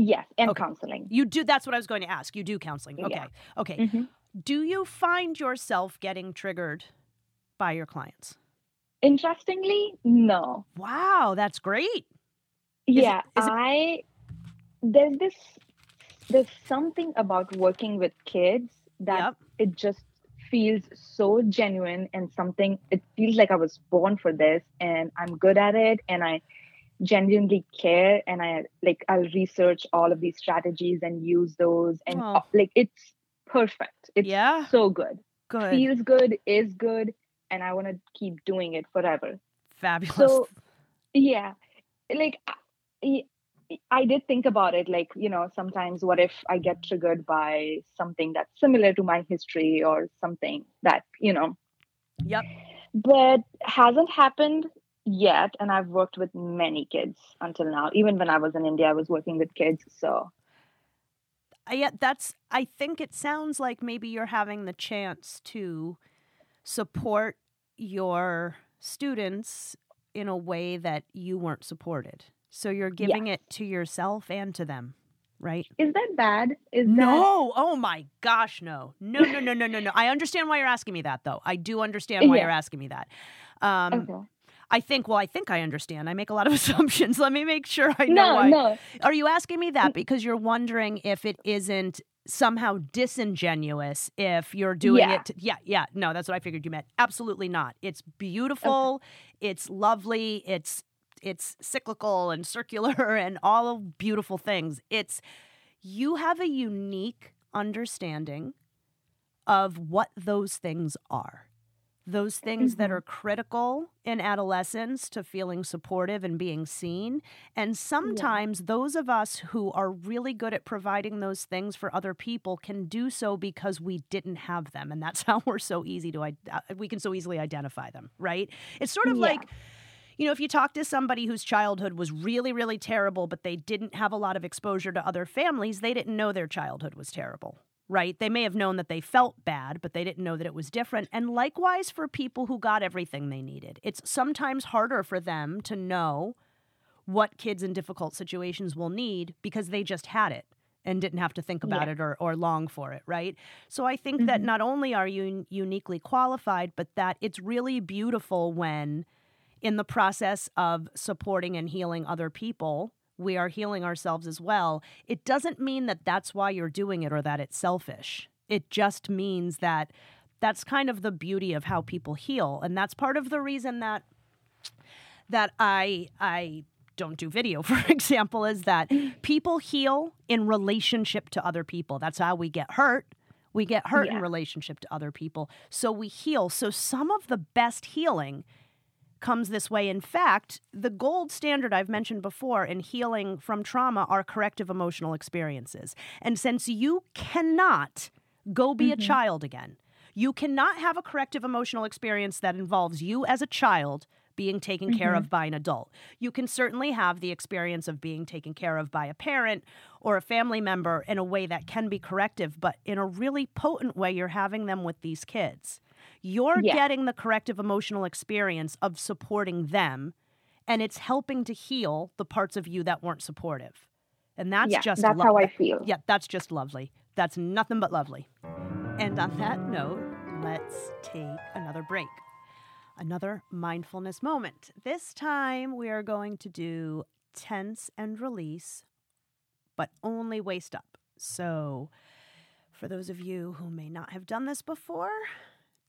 Yes, and Okay. counseling. you do that's what i was going to ask you do counseling okay Yeah. okay Mhm. do you find yourself getting triggered by your clients Interestingly, no. wow that's great Is yeah, is it- I there's this there's something about working with kids that yep it just feels so genuine and something it feels like i was born for this and i'm good at it and i genuinely care and i like i'll research all of these strategies and use those and Oh. like it's perfect. It's Yeah. so good. Good. Feels good is good and i want to keep doing it forever. Fabulous. So yeah like I, did think about it like you know sometimes what if i get triggered by something that's similar to my history or something that you know. Yep. But hasn't happened yet and i've worked with many kids until now. Even when i was in india i was working with kids so. Uh, yeah that's i think it sounds like maybe you're having the chance to support your students in a way that you weren't supported so you're giving it to yourself and to them right is that bad is that no oh my gosh no no no no no no no i understand why you're asking me that though i do understand why Yeah. you're asking me that um okay. i think well i think i understand i make a lot of assumptions let me make sure i know no why no are you asking me that because you're wondering if it isn't somehow disingenuous if you're doing Yeah. it? To, yeah, yeah. No, that's what I figured you meant. Absolutely not. It's beautiful. Okay. It's lovely. It's it's cyclical and circular and all of beautiful things. It's you have a unique understanding of what those things are. Those things that Mhm. are critical in adolescence to feeling supportive and being seen. And sometimes those of us who are really good at providing those things for other people can do so because we didn't have them. And that's how we're so easy to, uh, we can so easily identify them, right? It's sort of Yeah. like, you know, if you talk to somebody whose childhood was really, really terrible, but they didn't have a lot of exposure to other families, they didn't know their childhood was terrible, right? They may have known that they felt bad, but they didn't know that it was different. And likewise for people who got everything they needed. It's sometimes harder for them to know what kids in difficult situations will need because they just had it and didn't have to think about Yeah. it or, or long for it, right? So I think that Mhm. not only are you uniquely qualified, but that it's really beautiful when, in the process of supporting and healing other people, we are healing ourselves as well. It doesn't mean that that's why you're doing it or that it's selfish. It just means that that's kind of the beauty of how people heal, and that's part of the reason that that I I don't do video, for example, is that mm. people heal in relationship to other people. That's how we get hurt. We get hurt in relationship to other people. So we heal. So some of the best healing comes this way. In fact, the gold standard I've mentioned before in healing from trauma are corrective emotional experiences. And since you cannot go be a Mhm. child again, you cannot have a corrective emotional experience that involves you as a child being taken care Mhm. of by an adult. You can certainly have the experience of being taken care of by a parent or a family member in a way that can be corrective, but in a really potent way, you're having them with these kids. You're Yeah. getting the corrective emotional experience of supporting them, and it's helping to heal the parts of you that weren't supportive. And that's yeah, just that's lo- how I feel. yeah, that's just lovely. That's nothing but lovely. And on that note, let's take another break. Another mindfulness moment. This time we are going to do tense and release, but only waist up. So, for those of you who may not have done this before,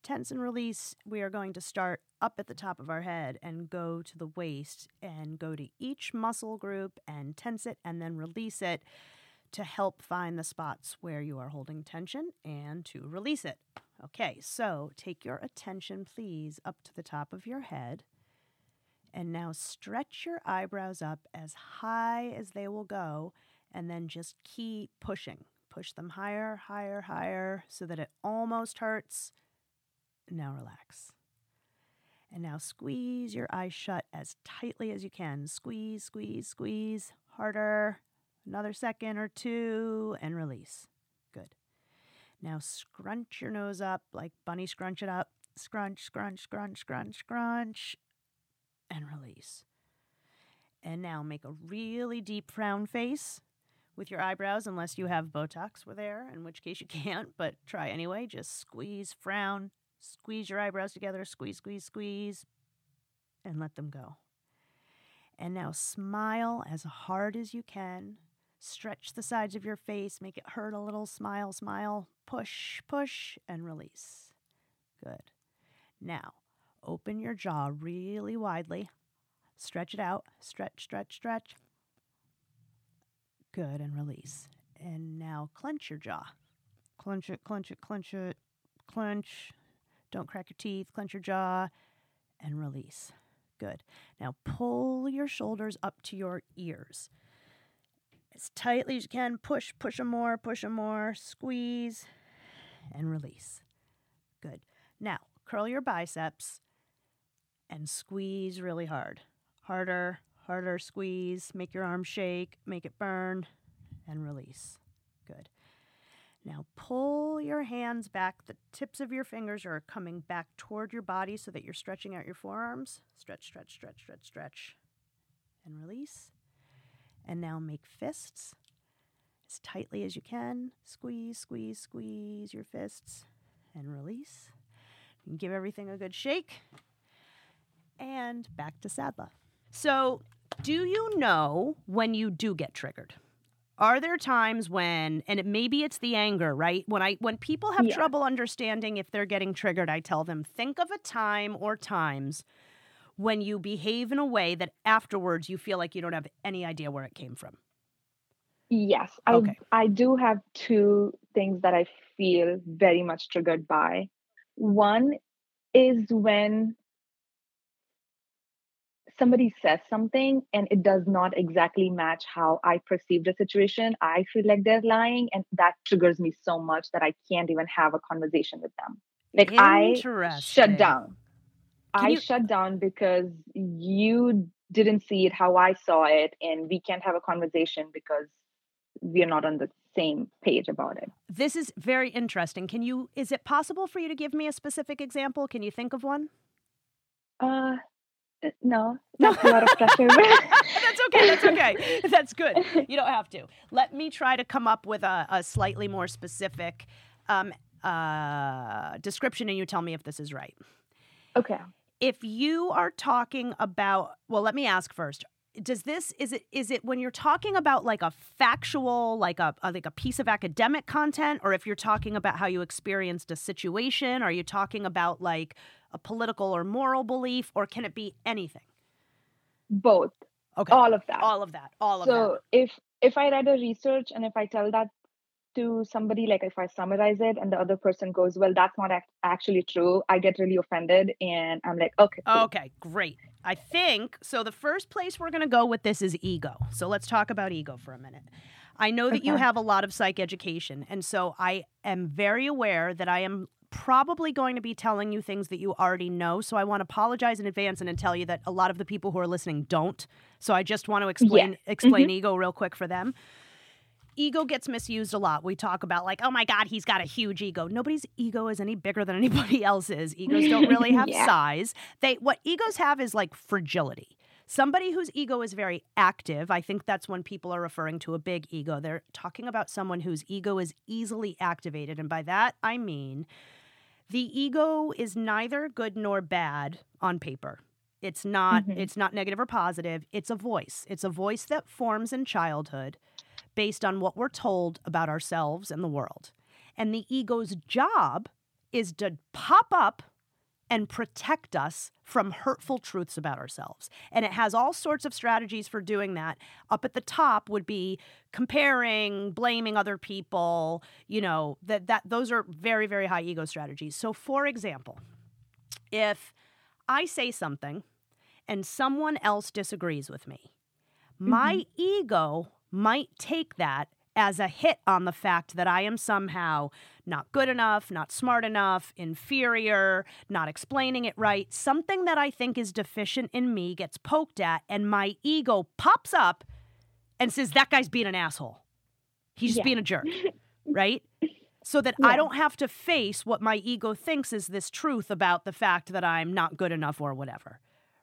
tense and release, we are going to start up at the top of our head and go to the waist and go to each muscle group and tense it and then release it to help find the spots where you are holding tension and to release it. Okay, so take your attention, please, up to the top of your head. And now stretch your eyebrows up as high as they will go, and then just keep pushing. Push them higher, higher, higher, so that it almost hurts. Now relax. And now squeeze your eyes shut as tightly as you can. Squeeze, squeeze, squeeze. Harder. Another second or two, and release. Good. Now scrunch your nose up like bunny scrunch it up. Scrunch, scrunch, scrunch, scrunch, scrunch, and release. And now make a really deep frown face with your eyebrows, unless you have Botox were there, in which case you can't, but try anyway. Just squeeze, frown, squeeze your eyebrows together, squeeze, squeeze, squeeze, and let them go. And now smile as hard as you can. Stretch the sides of your face, make it hurt a little. Smile, smile, push, push, and release. Good. Now, open your jaw really widely. Stretch it out. Stretch, stretch, stretch. Good, and release. And now clench your jaw. Clench it, clench it, clench it, clench. Don't crack your teeth. Clench your jaw and release. Good. Now pull your shoulders up to your ears as tightly as you can. Push, push them more, push them more. Squeeze and release. Good. Now curl your biceps and squeeze really hard. Harder, harder squeeze. Make your arm shake, make it burn, and release. Now pull your hands back. The tips of your fingers are coming back toward your body so that you're stretching out your forearms. Stretch, stretch, stretch, stretch, stretch, and release. And now make fists as tightly as you can. Squeeze, squeeze, squeeze your fists, and release. Can give everything a good shake. And back to Syadla. So, do you know when you do get triggered? Are there times when and it, maybe it's the anger, right? When I when people have Yeah. trouble understanding if they're getting triggered, I tell them think of a time or times when you behave in a way that afterwards you feel like you don't have any idea where it came from. Yes, I Okay. I do have two things that I feel very much triggered by. One is when somebody says something and it does not exactly match how I perceived a situation. I feel like they're lying, and that triggers me so much that I can't even have a conversation with them. Like I shut down. Can I you- shut down because you didn't see it how I saw it, and we can't have a conversation because we are not on the same page about it. This is very interesting. Can you is it possible for you to give me a specific example? Can you think of one? Uh no, that's a lot of pressure. that's okay. That's okay. That's good. You don't have to. Let me try to come up with a, a slightly more specific um, uh, description, and you tell me if this is right. Okay. If you are talking about, well, let me ask first. Does this is it is it when you're talking about like a factual like a, a like a piece of academic content or if you're talking about how you experienced a situation are you talking about like a political or moral belief or can it be anything Both. okay All of that. all of that all of so that So if if I read a research and if I tell that to somebody, like if I summarize it and the other person goes, well, that's not ac- actually true, I get really offended and I'm like, okay. cool. Okay, great. I think so. The first place we're going to go with this is ego. So let's talk about ego for a minute. I know that you have a lot of psych education, and so I am very aware that I am probably going to be telling you things that you already know. So I want to apologize in advance and then tell you that a lot of the people who are listening don't. So I just want to explain explain mm-hmm. ego real quick for them. Ego gets misused a lot. We talk about like, oh my God, he's got a huge ego. Nobody's ego is any bigger than anybody else's. Egos don't really have Yeah. size. They what egos have is like fragility. Somebody whose ego is very active, I think that's when people are referring to a big ego. They're talking about someone whose ego is easily activated. And by that, I mean the ego is neither good nor bad on paper. It's not Mhm. it's not negative or positive. It's a voice. It's a voice that forms in childhood based on what we're told about ourselves and the world. And the ego's job is to pop up and protect us from hurtful truths about ourselves. And it has all sorts of strategies for doing that. Up at the top would be comparing, blaming other people, you know, that that those are very very high ego strategies. So for example, if I say something and someone else disagrees with me, my mm-hmm. ego might take that as a hit on the fact that I am somehow not good enough, not smart enough, inferior, not explaining it right. Something that I think is deficient in me gets poked at, and my ego pops up and says, That guy's being an asshole. He's just Yeah. being a jerk, right? So that I don't have to face what my ego thinks is this truth about the fact that I'm not good enough or whatever,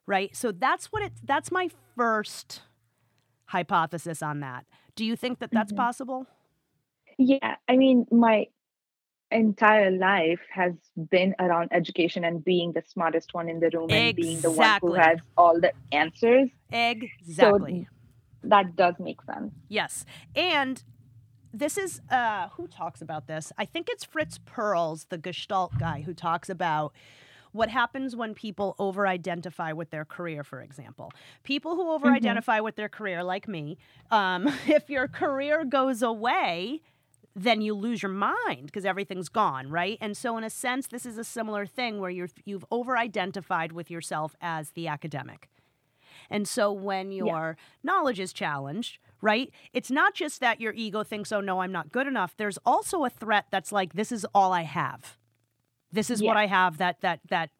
right? So that's what it, that's my first hypothesis on that. Do you think that that's Mhm. possible? Yeah, I mean, my entire life has been around education and being the smartest one in the room and being the one who has all the answers. Exactly. That does make sense. Yes. And this is uh who talks about this? I think it's Fritz Perls, the Gestalt guy, who talks about what happens when people over identify with their career, for example. People who over identify with their career, like me, um, if your career goes away, then you lose your mind because everything's gone, right? And so, in a sense, this is a similar thing where you're, you've over identified with yourself as the academic. And so when your knowledge is challenged, right? It's not just that your ego thinks, oh no, I'm not good enough. There's also a threat that's like, this is all I have. This is what I have that that that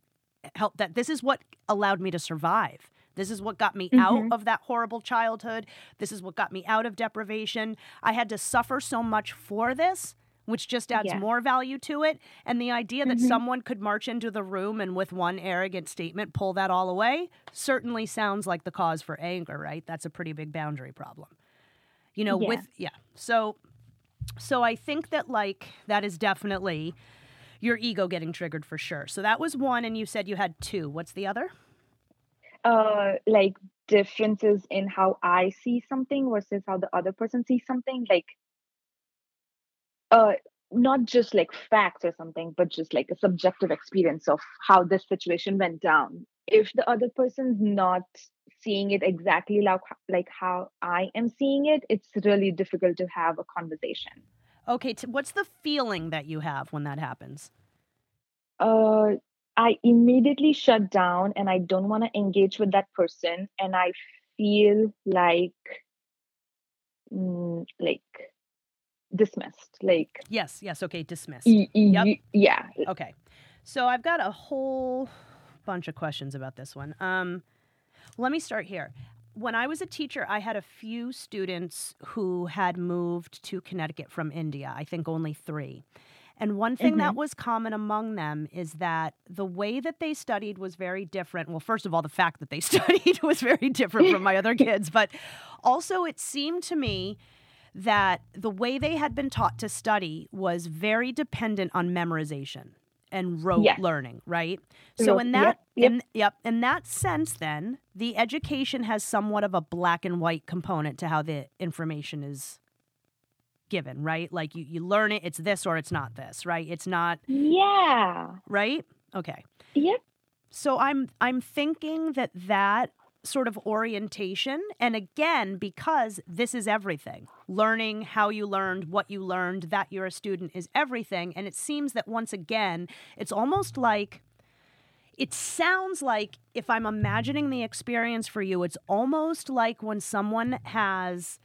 help that this is what allowed me to survive. This is what got me Mhm. out of that horrible childhood. This is what got me out of deprivation. I had to suffer so much for this, which just adds Yeah. more value to it. And the idea that Mhm. someone could march into the room and with one arrogant statement pull that all away certainly sounds like the cause for anger, right? That's a pretty big boundary problem. You know, Yeah. with yeah. So so I think that like that is definitely your ego getting triggered for sure. So that was one and you said you had two. What's the other? Uh, like differences in how I see something versus how the other person sees something. Like, uh, not just like facts or something, but just like a subjective experience of how this situation went down. If the other person's not seeing it exactly like like how I am seeing it, it's really difficult to have a conversation. Okay, t- what's the feeling that you have when that happens? uh i immediately shut down and i don't want to engage with that person and i feel like mm, like dismissed like Yes, yes, okay, dismissed. y- y- Yep. yeah Okay. So I've got a whole bunch of questions about this one. Um, let me start here. when I was a teacher, I had a few students who had moved to Connecticut from India. I think only three. And one thing that Mhm. was common among them is that the way that they studied was very different. Well, first of all, the fact that they studied was very different from my other kids, but also it seemed to me that the way they had been taught to study was very dependent on memorization and rote Yes. learning, right? So in yep, that yep. in yep, in that sense then, the education has somewhat of a black and white component to how the information is given, right? Like you you learn it, it's this or it's not this, right? It's not, Yeah. right? Okay. Yep. So I'm I'm thinking that that sort of orientation and again because this is everything. Learning how you learned, what you learned, that you're a student is everything and it seems that once again it's almost like it sounds like if I'm imagining the experience for you it's almost like when someone has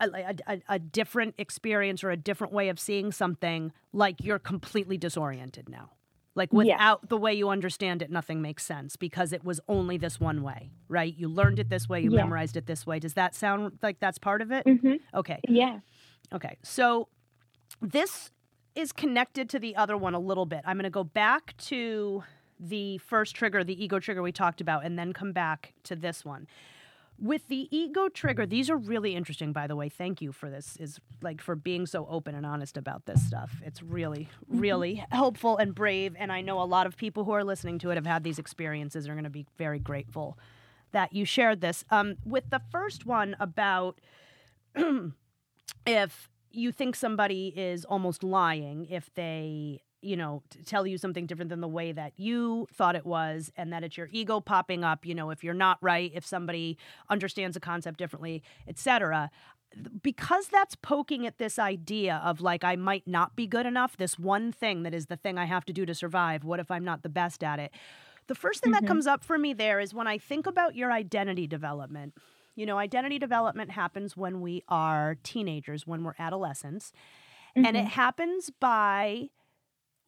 a, a, a, different experience or a different way of seeing something like you're completely disoriented now. Like without the way you understand it nothing makes sense because it was only this one way right? You learned it this way you Yeah. memorized it this way. Does that sound like that's part of it? Hmm okay. Yeah. okay. So this is connected to the other one a little bit. I'm going to go back to the first trigger the ego trigger we talked about and then come back to this one with the ego trigger these are really interesting by the way. Thank you for this is like for being so open and honest about this stuff. It's really really helpful and brave and i know a lot of people who are listening to it have had these experiences and are going to be very grateful that you shared this. Um, with the first one about if you think somebody is almost lying if they you know tell you something different than the way that you thought it was and that it's your ego popping up you know if you're not right if somebody understands a concept differently etc because that's poking at this idea of like I might not be good enough this one thing that is the thing I have to do to survive what if I'm not the best at it the first thing that Mhm. comes up for me there is when I think about your identity development you know, identity development happens when we are teenagers, when we're adolescents, and it Mhm. happens by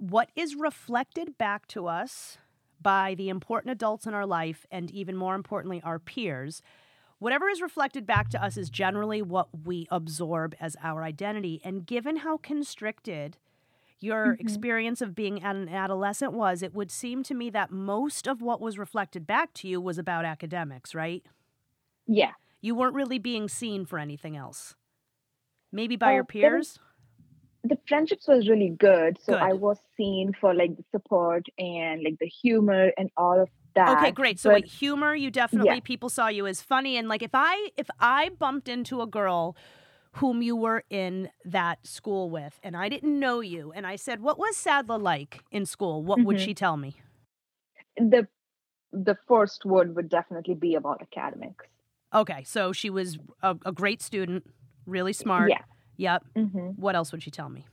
what is reflected back to us by the important adults in our life and even more importantly our peers. Whatever is reflected back to us is generally what we absorb as our identity and given how constricted your Mhm. experience of being an adolescent was, it would seem to me that most of what was reflected back to you was about academics, right? Yeah. You weren't really being seen for anything else. Maybe by Uh, your peers? Friendships was really good. So Good. I was seen for like the support and like the humor and all of that. Okay, great. So but- wait, humor, you definitely Yeah. people saw you as funny and like if I if I bumped into a girl whom you were in that school with and I didn't know you and I said, "What was Syadla like in school?" What would Mhm. she tell me? the the first word would definitely be about academics. Okay, so she was a, a great student, really smart. Yeah. Yep. hmm What else would she tell me?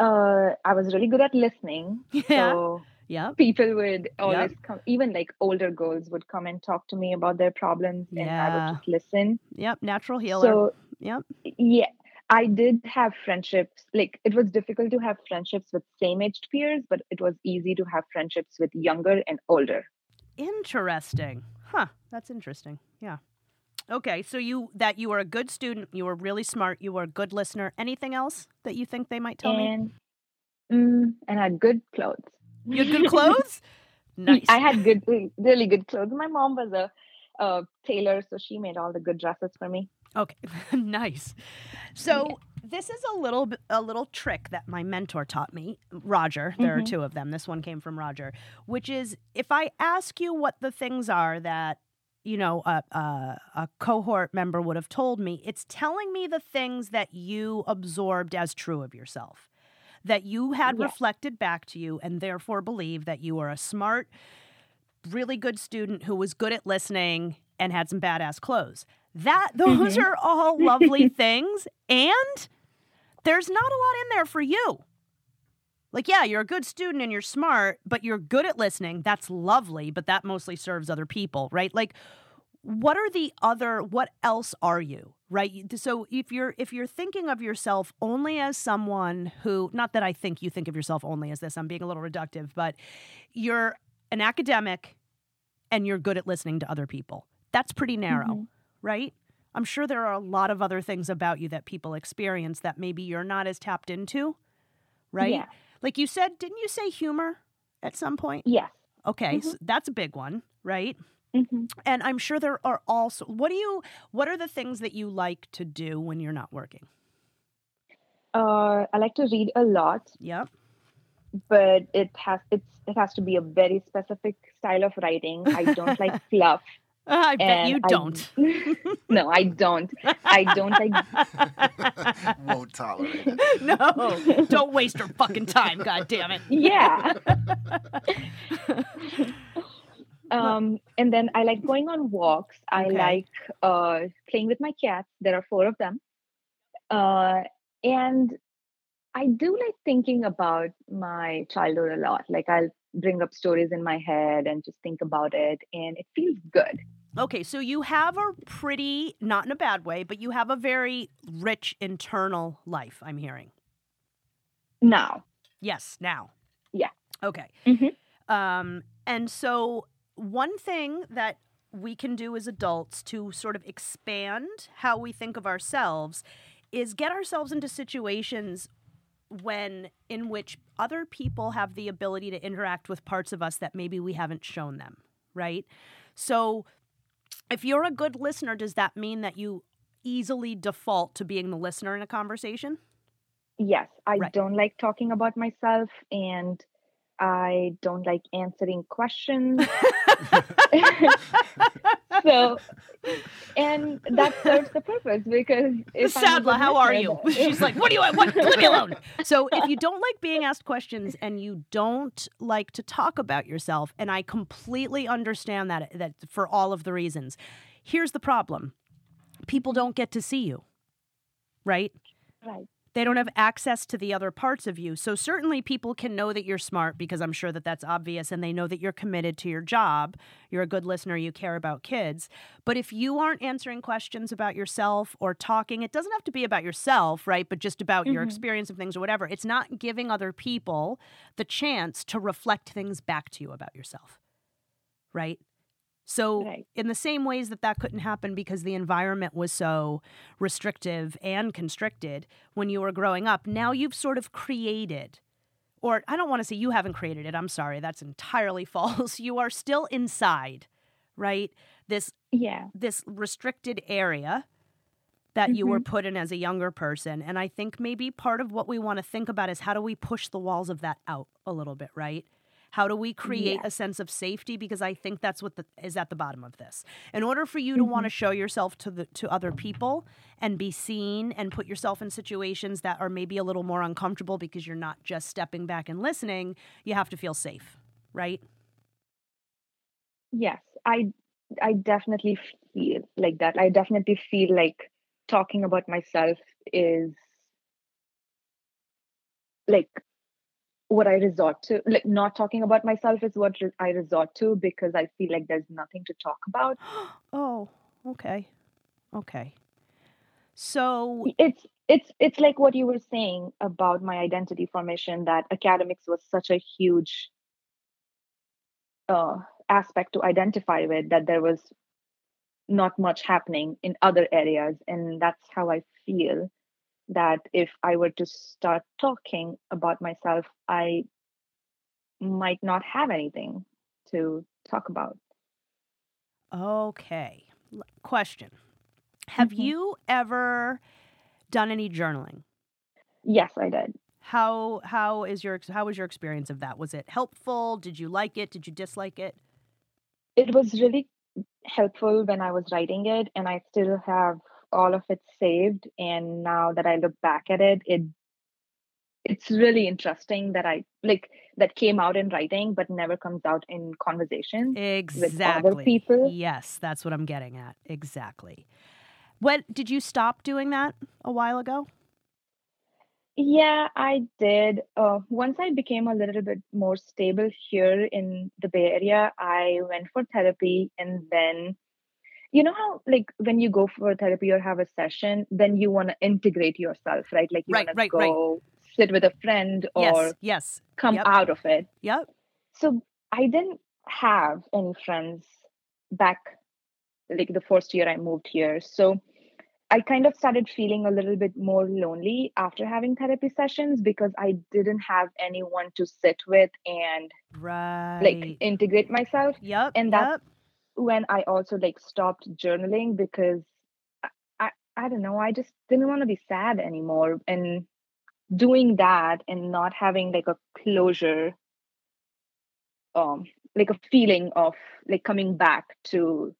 Uh, I was really good at listening. Yeah. So Yep. people would always come, even like older girls would come and talk to me about their problems, and I would just listen. Yep. Natural healer. So yep. yeah, I did have friendships. Like it was difficult to have friendships with same-aged peers, but it was easy to have friendships with younger and older. Interesting. Huh. That's interesting. Yeah. Okay, so you that you were a good student, you were really smart, you were a good listener. Anything else that you think they might tell me? and mm, and I had good clothes. You had good clothes? nice. I had good, really good clothes. My mom was a, a tailor, so she made all the good dresses for me. Okay, nice. So this is a little a little trick that my mentor taught me, Roger. There are Mhm. two of them. This one came from Roger, which is if I ask you what the things are that you know a, a, a cohort member would have told me, it's telling me the things that you absorbed as true of yourself, that you had reflected back to you, and therefore believe that you are a smart, really good student who was good at listening and had some badass clothes. That those Mhm. are all lovely things and there's not a lot in there for you. Like yeah, you're a good student and you're smart, but you're good at listening. That's lovely, but that mostly serves other people, right? Like what are the other what else are you? Right? So if you're if you're thinking of yourself only as someone who not that I think you think of yourself only as this, I'm being a little reductive, but you're an academic and you're good at listening to other people. That's pretty narrow, Mhm. right? I'm sure there are a lot of other things about you that people experience that maybe you're not as tapped into, right? Yeah. Like you said, didn't you say humor at some point? Yes. Okay, so that's a big one, right? hmm And I'm sure there are also what do you what are the things that you like to do when you're not working? Uh, I like to read a lot, Yep. but it has it's it has to be a very specific style of writing. I don't like fluff. I bet and you don't. no, I don't. I don't like. Won't tolerate it. no, don't waste her fucking time. God damn it. Yeah. um, and then I like going on walks. I Okay. like uh, playing with my cats. There are four of them. Uh, and I do like thinking about my childhood a lot. Like I'll bring up stories in my head and just think about it, and it feels good. Okay, so you have a pretty, not in a bad way, but you have a very rich internal life, I'm hearing. Now, Yes, now. Yeah. Okay. Mhm. Um, and so, one thing that we can do as adults to sort of expand how we think of ourselves is get ourselves into situations when in which other people have the ability to interact with parts of us that maybe we haven't shown them, right? So if you're a good listener, does that mean that you easily default to being the listener in a conversation? yes, I Right. don't like talking about myself, and I don't like answering questions. so and that serves the purpose because if Syadla, how are you? She's like, what do you want? What? Leave me alone. So if you don't like being asked questions and you don't like to talk about yourself, and I completely understand that that for all of the reasons, here's the problem: people don't get to see you, right? right They don't have access to the other parts of you. So certainly people can know that you're smart because I'm sure that that's obvious and they know that you're committed to your job. You're a good listener, you care about kids. But if you aren't answering questions about yourself or talking, it doesn't have to be about yourself, right? But just about your Mhm. experience of things or whatever. It's not giving other people the chance to reflect things back to you about yourself. Right? So right. in the same ways that that couldn't happen because the environment was so restrictive and constricted when you were growing up now you've sort of created or i don't want to say you haven't created it i'm sorry that's entirely false you are still inside right? This yeah. this restricted area that you were mm-hmm. put in as a younger person and i think maybe part of what we want to think about is how do we push the walls of that out a little bit right how do we create Yeah. a sense of safety? Because i think that's what the, is at the bottom of this. In order for you to want to mm-hmm. show yourself to the to other people and be seen and put yourself in situations that are maybe a little more uncomfortable because you're not just stepping back and listening you have to feel safe right? Yes i i definitely feel like that. I definitely feel like talking about myself is like what i resort to like not talking about myself is what re- i resort to because i feel like there's nothing to talk about. Oh okay. Okay. So it's it's it's like what you were saying about my identity formation that academics was such a huge uh, aspect to identify with that there was not much happening in other areas and that's how i feel that if i were to start talking about myself i might not have anything to talk about Okay. Question. Have Mhm. you ever done any journaling? yes i did How how is your how was your experience of that? Was it helpful? Did you like it? Did you dislike it? it was really helpful when I was writing it, and I still have all of it saved. And now that I look back at it, it it's really interesting that I like that came out in writing, but never comes out in conversation. Exactly. With other people? Yes, that's what I'm getting at. Exactly. What did you stop doing that a while ago? Yeah, I did. Uh, once I became a little bit more stable here in the Bay Area, I went for therapy. And then, you know how, like, when you go for therapy or have a session, then you want to integrate yourself, right? Like, you Right, want right, to right. go sit with a friend or yes. Yes. come Yep. out of it. Yep. So I didn't have any friends back like the first year I moved here. So I kind of started feeling a little bit more lonely after having therapy sessions because I didn't have anyone to sit with and Right. like integrate myself. yep. and that yep. When I also like stopped journaling because I, I, I don't know, I just didn't want to be sad anymore. And doing that and not having like a closure, um, like a feeling of like coming back to,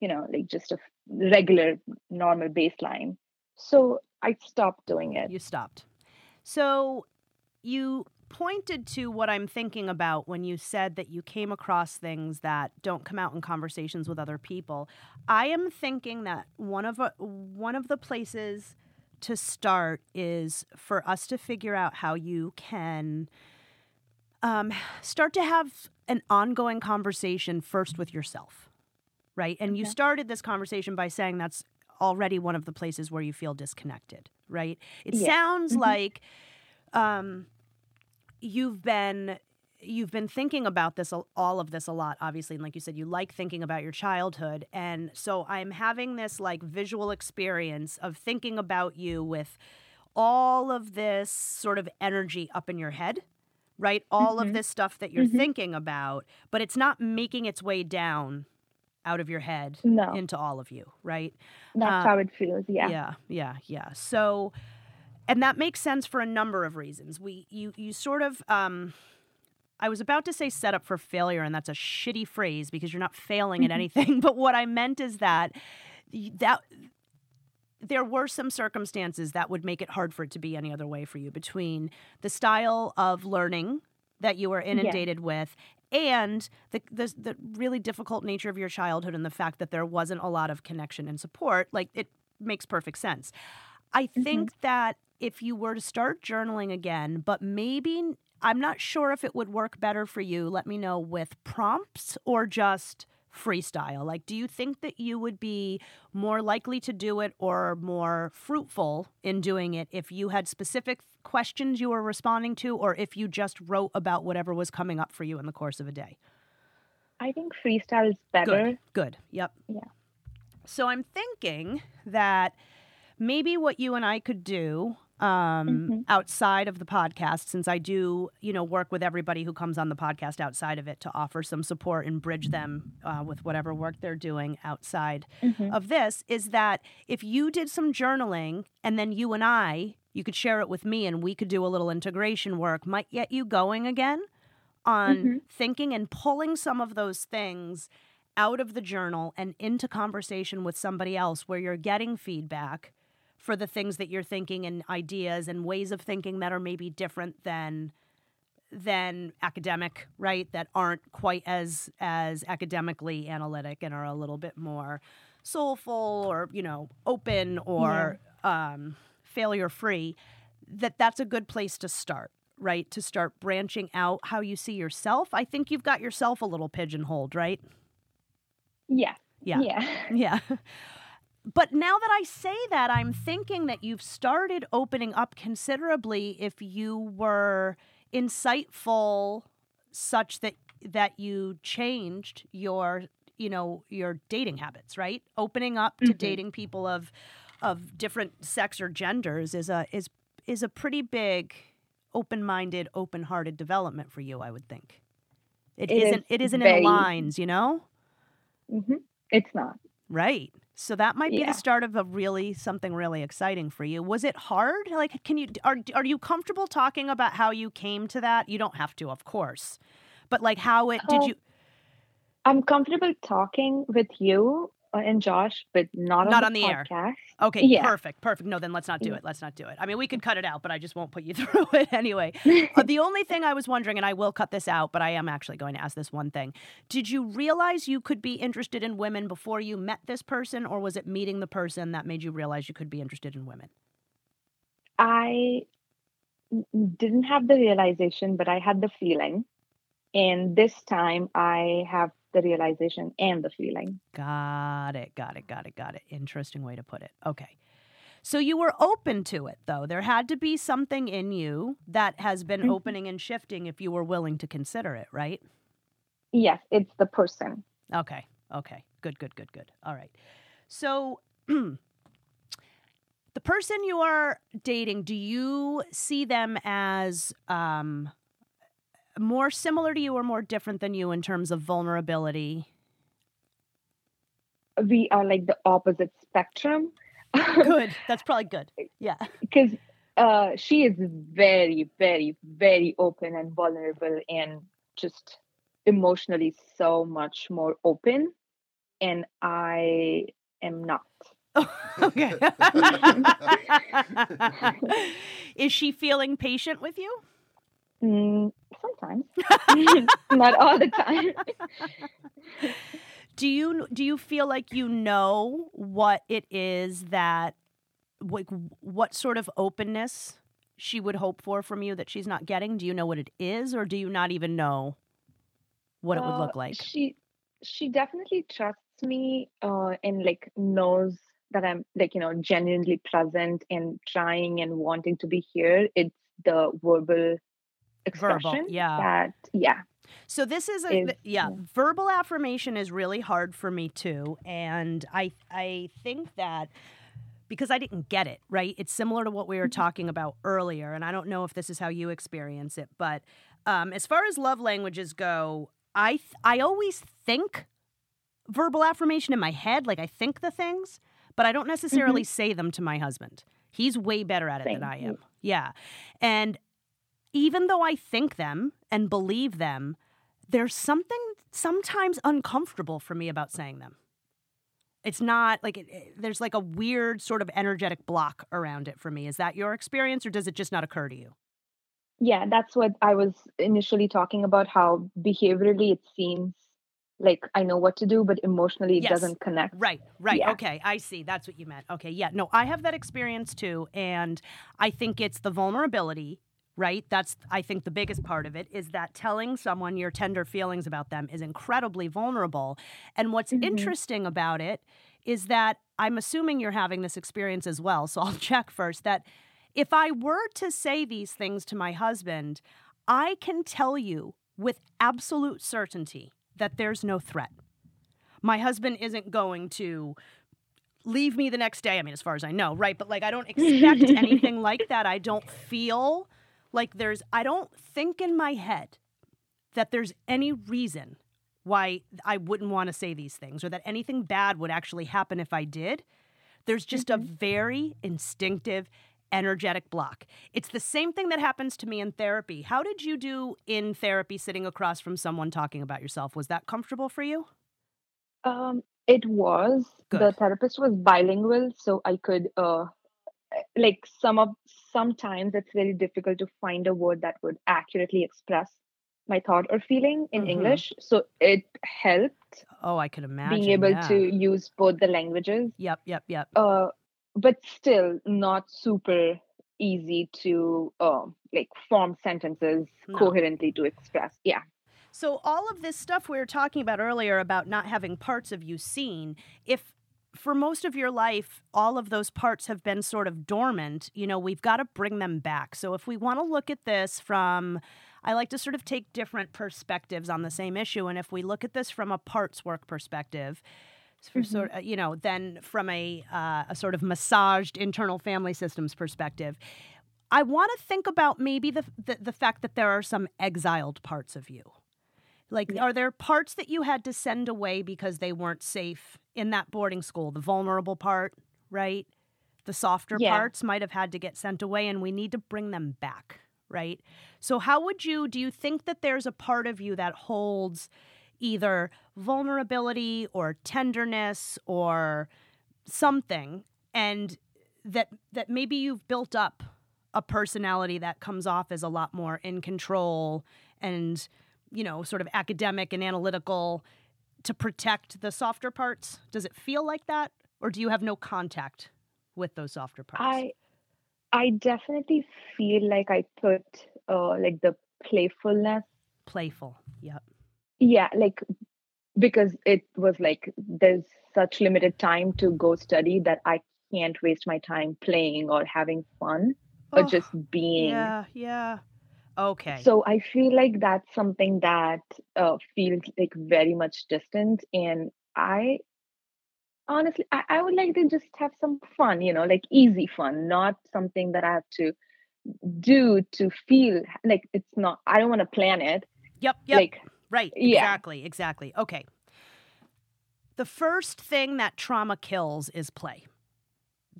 you know, like just a regular normal baseline. So I stopped doing it. You stopped. So you pointed to what I'm thinking about when you said that you came across things that don't come out in conversations with other people. I am thinking that one of a, one of the places to start is for us to figure out how you can um, start to have an ongoing conversation first with yourself, right? And you started this conversation by saying that's already one of the places where you feel disconnected, right? It Yeah. sounds Mhm. like um, you've been you've been thinking about this all of this a lot obviously and like you said you like thinking about your childhood and so i'm having this like visual experience of thinking about you with all of this sort of energy up in your head right all of Mhm. this stuff that you're Mhm. thinking about but it's not making its way down out of your head No, into all of you right that's uh, how it feels. Yeah. yeah, yeah, yeah. So, and that makes sense for a number of reasons. We, you, you sort of, um, I was about to say set up for failure, and that's a shitty phrase because you're not failing at Mhm. anything. But what I meant is that that there were some circumstances that would make it hard for it to be any other way for you between the style of learning that you were inundated with and the, the the really difficult nature of your childhood and the fact that there wasn't a lot of connection and support like it makes perfect sense i think that if you were to start journaling again but maybe i'm not sure if it would work better for you let me know with prompts or just freestyle like do you think that you would be more likely to do it or more fruitful in doing it if you had specific questions you were responding to or if you just wrote about whatever was coming up for you in the course of a day I think freestyle is better. Good. Good. Yep. Yeah. So I'm thinking that maybe what you and I could do um, Mhm. outside of the podcast, since I do, you know, work with everybody who comes on the podcast outside of it to offer some support and bridge them uh, with whatever work they're doing outside Mhm. of this, is that if you did some journaling and then you and I, you could share it with me and we could do a little integration work, might get you going again on Mhm. thinking and pulling some of those things out of the journal and into conversation with somebody else where you're getting feedback for the things that you're thinking and ideas and ways of thinking that are maybe different than than academic right that aren't quite as as academically analytic and are a little bit more soulful or you know open or um, failure free that that's a good place to start right to start branching out how you see yourself i think you've got yourself a little pigeonholed right Yeah. yeah Yeah. yeah. But now that I say that, I'm thinking that you've started opening up considerably if you were insightful such that that you changed your you know your dating habits right opening up to Mhm. dating people of of different sex or genders is a is is a pretty big open-minded open-hearted development for you i would think it It is isn't it isn't in the lines you know hmm It's not. Right. So that might be Yeah. the start of a really something really exciting for you. Was it hard? Like can you are are you comfortable talking about how you came to that? You don't have to, of course. But like how it did Oh, you I'm comfortable talking with you and Josh, but not, Not on on the, the air. Okay, yeah. perfect. Perfect. No, then let's not do it. Let's not do it. I mean, we could cut it out, but I just won't put you through it anyway. Uh, the only thing I was wondering, and I will cut this out, but I am actually going to ask this one thing. Did you realize you could be interested in women before you met this person, or was it meeting the person that made you realize you could be interested in women? I didn't have the realization, but I had the feeling. And this time I have the realization and the feeling. Got it. Got it. Got it. Got it. Interesting way to put it. Okay. So you were open to it, though. There had to be something in you that has been Mhm. opening and shifting if you were willing to consider it, right? Yes, it's the person. Okay. Okay. Good, good, good, good. All right. So, the person you are dating, do you see them as um, more similar to you or more different than you in terms of vulnerability? We are like the opposite spectrum. Good. That's probably good. Yeah. Because uh, she is very, very, very open and vulnerable and just emotionally so much more open. And I am not. okay. is she feeling patient with you? Mm, sometimes, not all the time. do you do you feel like you know what it is that like what sort of openness she would hope for from you that she's not getting? Do you know what it is, or do you not even know what it would look Uh, like? she she definitely trusts me uh, and like knows that I'm like you know genuinely present and trying and wanting to be here. It's the verbal expression yeah. that yeah So this is a is yeah, yeah. verbal affirmation is really hard for me too, and I I think that because I didn't get it right. It's similar to what we were Mhm. talking about earlier, and I don't know if this is how you experience it, but um, as far as love languages go, I th- I always think verbal affirmation in my head, like I think the things, but I don't necessarily say them to my husband. He's way better at it Same. than I am. Yeah, and even though I think them and believe them, there's something sometimes uncomfortable for me about saying them. It's not like it, it- there's like a weird sort of energetic block around it for me. Is that your experience or does it just not occur to you? yeah that's what I was initially talking about. How behaviorally it seems like I know what to do, but emotionally it Yes. doesn't connect. Right, right. Yeah. Okay, I see. That's what you meant. Okay, yeah. No, I have that experience too. And I think it's the vulnerability, right? That's, I think, the biggest part of it is that telling someone your tender feelings about them is incredibly vulnerable. And what's Mhm. interesting about it is that I'm assuming you're having this experience as well. So I'll check first that if I were to say these things to my husband, I can tell you with absolute certainty that there's no threat. My husband isn't going to leave me the next day. I mean, as far as I know, right? But like, I don't expect anything like that. I don't feel like there's, I don't think in my head that there's any reason why I wouldn't want to say these things or that anything bad would actually happen if I did. There's just a very instinctive, energetic block. It's the same thing that happens to me in therapy. How did you do in therapy sitting across from someone talking about yourself? Was that comfortable for you? Um, it was the therapist was bilingual, so I could uh like some of sometimes it's really difficult to find a word that would accurately express my thought or feeling in Mhm. English. So it helped Oh, I could imagine. being able yeah. to use both the languages. Yep, yep, yep. Uh, but still not super easy to um like form sentences No. coherently to express. Yeah. So all of this stuff we were talking about earlier about not having parts of you seen, if for most of your life all of those parts have been sort of dormant, you know, we've got to bring them back. So if we want to look at this from I like to sort of take different perspectives on the same issue and if we look at this from a parts work perspective, for Mhm. sort of, you know, then from a uh, a sort of massaged internal family systems perspective, I want to think about maybe the, the the fact that there are some exiled parts of you. Like, Yeah. are there parts that you had to send away because they weren't safe in that boarding school? The vulnerable part, right? The softer Yeah. parts might have had to get sent away, and we need to bring them back, right? So, how would you do you think that there's a part of you that holds either vulnerability or tenderness or something, and that that maybe you've built up a personality that comes off as a lot more in control and you know sort of academic and analytical to protect the softer parts? Does it feel like that? Or do you have no contact with those softer parts? I I definitely feel like I put uh like the playfulness playful yep. Yeah like because it was like there's such limited time to go study that I can't waste my time playing or having fun or Oh, just being. yeah yeah okay so I feel like that's something that uh, feels like very much distant and I honestly, I, I would like to just have some fun, you know, like easy fun, not something that I have to do to feel like it's not, I don't want to plan it. Yep. Yep. Like, right. yeah. Exactly. Exactly. Okay. The first thing that trauma kills is play.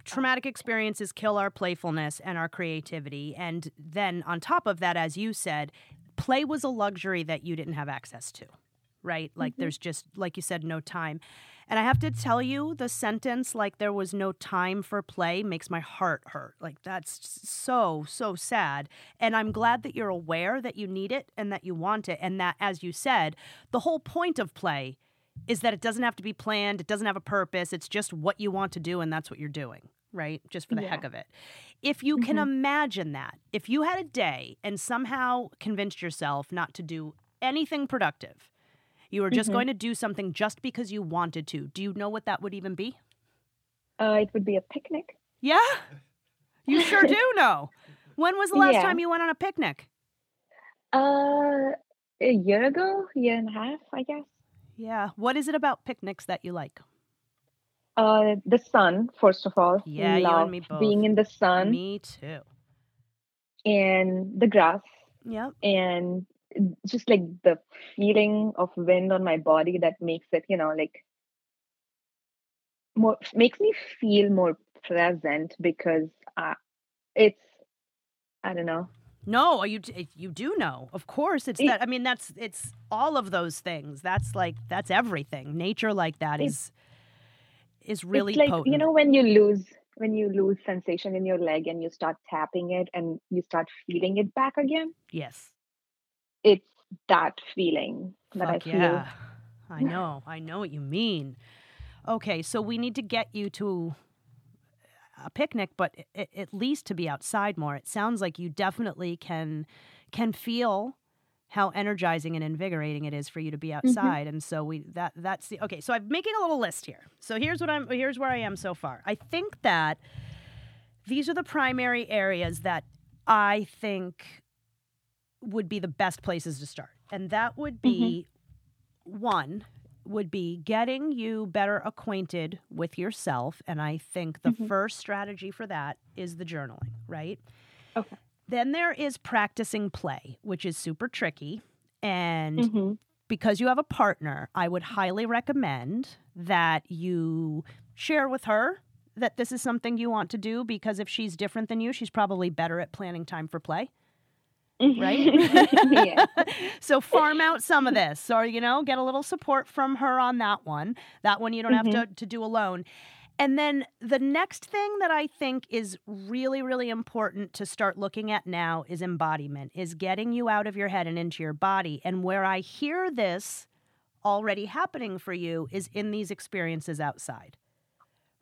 Traumatic experiences kill our playfulness and our creativity. And then, on top of that, as you said, play was a luxury that you didn't have access to, right? Like, Mhm. there's just, like you said, no time. And I have to tell you, the sentence, like, there was no time for play, makes my heart hurt. Like, that's so, so sad. And I'm glad that you're aware that you need it and that you want it. And that, as you said, the whole point of play is that it doesn't have to be planned, it doesn't have a purpose, it's just what you want to do, and that's what you're doing, right? Just for the heck of it. If you can Mhm. imagine that, if you had a day and somehow convinced yourself not to do anything productive, you were just Mhm. going to do something just because you wanted to, do you know what that would even be? uh, it would be a picnic. Yeah? You sure do know. When was the last Yeah. time you went on a picnic? Uh, a year ago, year and a half, I guess. Yeah. What is it about picnics that you like? Uh, the sun, first of all. Yeah, you and me both. Being in the sun Me too. and the grass Yep. and just like the feeling of wind on my body that makes it, you know, like more makes me feel more present because uh, it's I don't know. No, you you do know. Of course, it's It- that. I mean, that's it's all of those things. That's like that's everything. Nature like that is is really it's like potent. you know when you lose when you lose sensation in your leg and you start tapping it and you start feeling it back again. yes. It's that feeling that I feel. yeah. I know. I know what you mean. Okay, so we need to get you to a picnic, but a- at least to be outside more. It sounds like you definitely can can feel how energizing and invigorating it is for you to be Mm-hmm. outside. And so we that that's the okay. So I'm making a little list here. So here's what I'm here's where I am so far. I think that these are the primary areas that I think would be the best places to start. And that would be one would be getting you better acquainted with yourself and I think the Mhm. first strategy for that is the journaling, right? Okay. Then there is practicing play, which is super tricky and hmm because you have a partner, I would highly recommend that you share with her that this is something you want to do because if she's different than you, she's probably better at planning time for play, right? yeah. so farm out some of this or you know, get a little support from her on that one. That one you don't have mm-hmm. to to do alone. And then the next thing that I think is really, really important to start looking at now is embodiment, is getting you out of your head and into your body. And where I hear this already happening for you is in these experiences outside,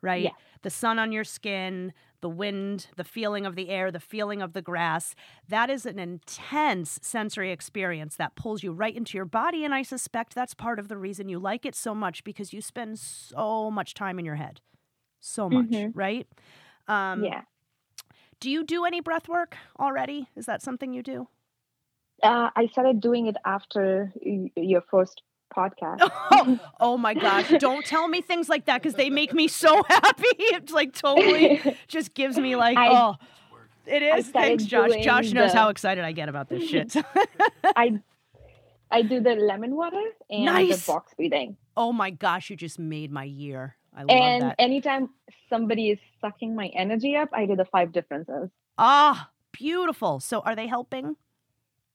right? Yeah. The sun on your skin, the wind, the feeling of the air, the feeling of the grass. That is an intense sensory experience that pulls you right into your body. And I suspect that's part of the reason you like it so much because you spend so much time in your head. So much, Mhm. right? Um, yeah. Do you do any breath work already? Is that something you do? Uh, I started doing it after y- your first podcast. oh, oh my gosh. Don't tell me things like that because they make me so happy. It's like totally just gives me like, I- oh, it is. Thanks, Josh. Josh knows the- how excited I get about this shit. I I do the lemon water and Nice. the box breathing. oh my gosh, you just made my year. I love And that. anytime somebody is sucking my energy up, I do the five differences. Ah, beautiful. So are they helping?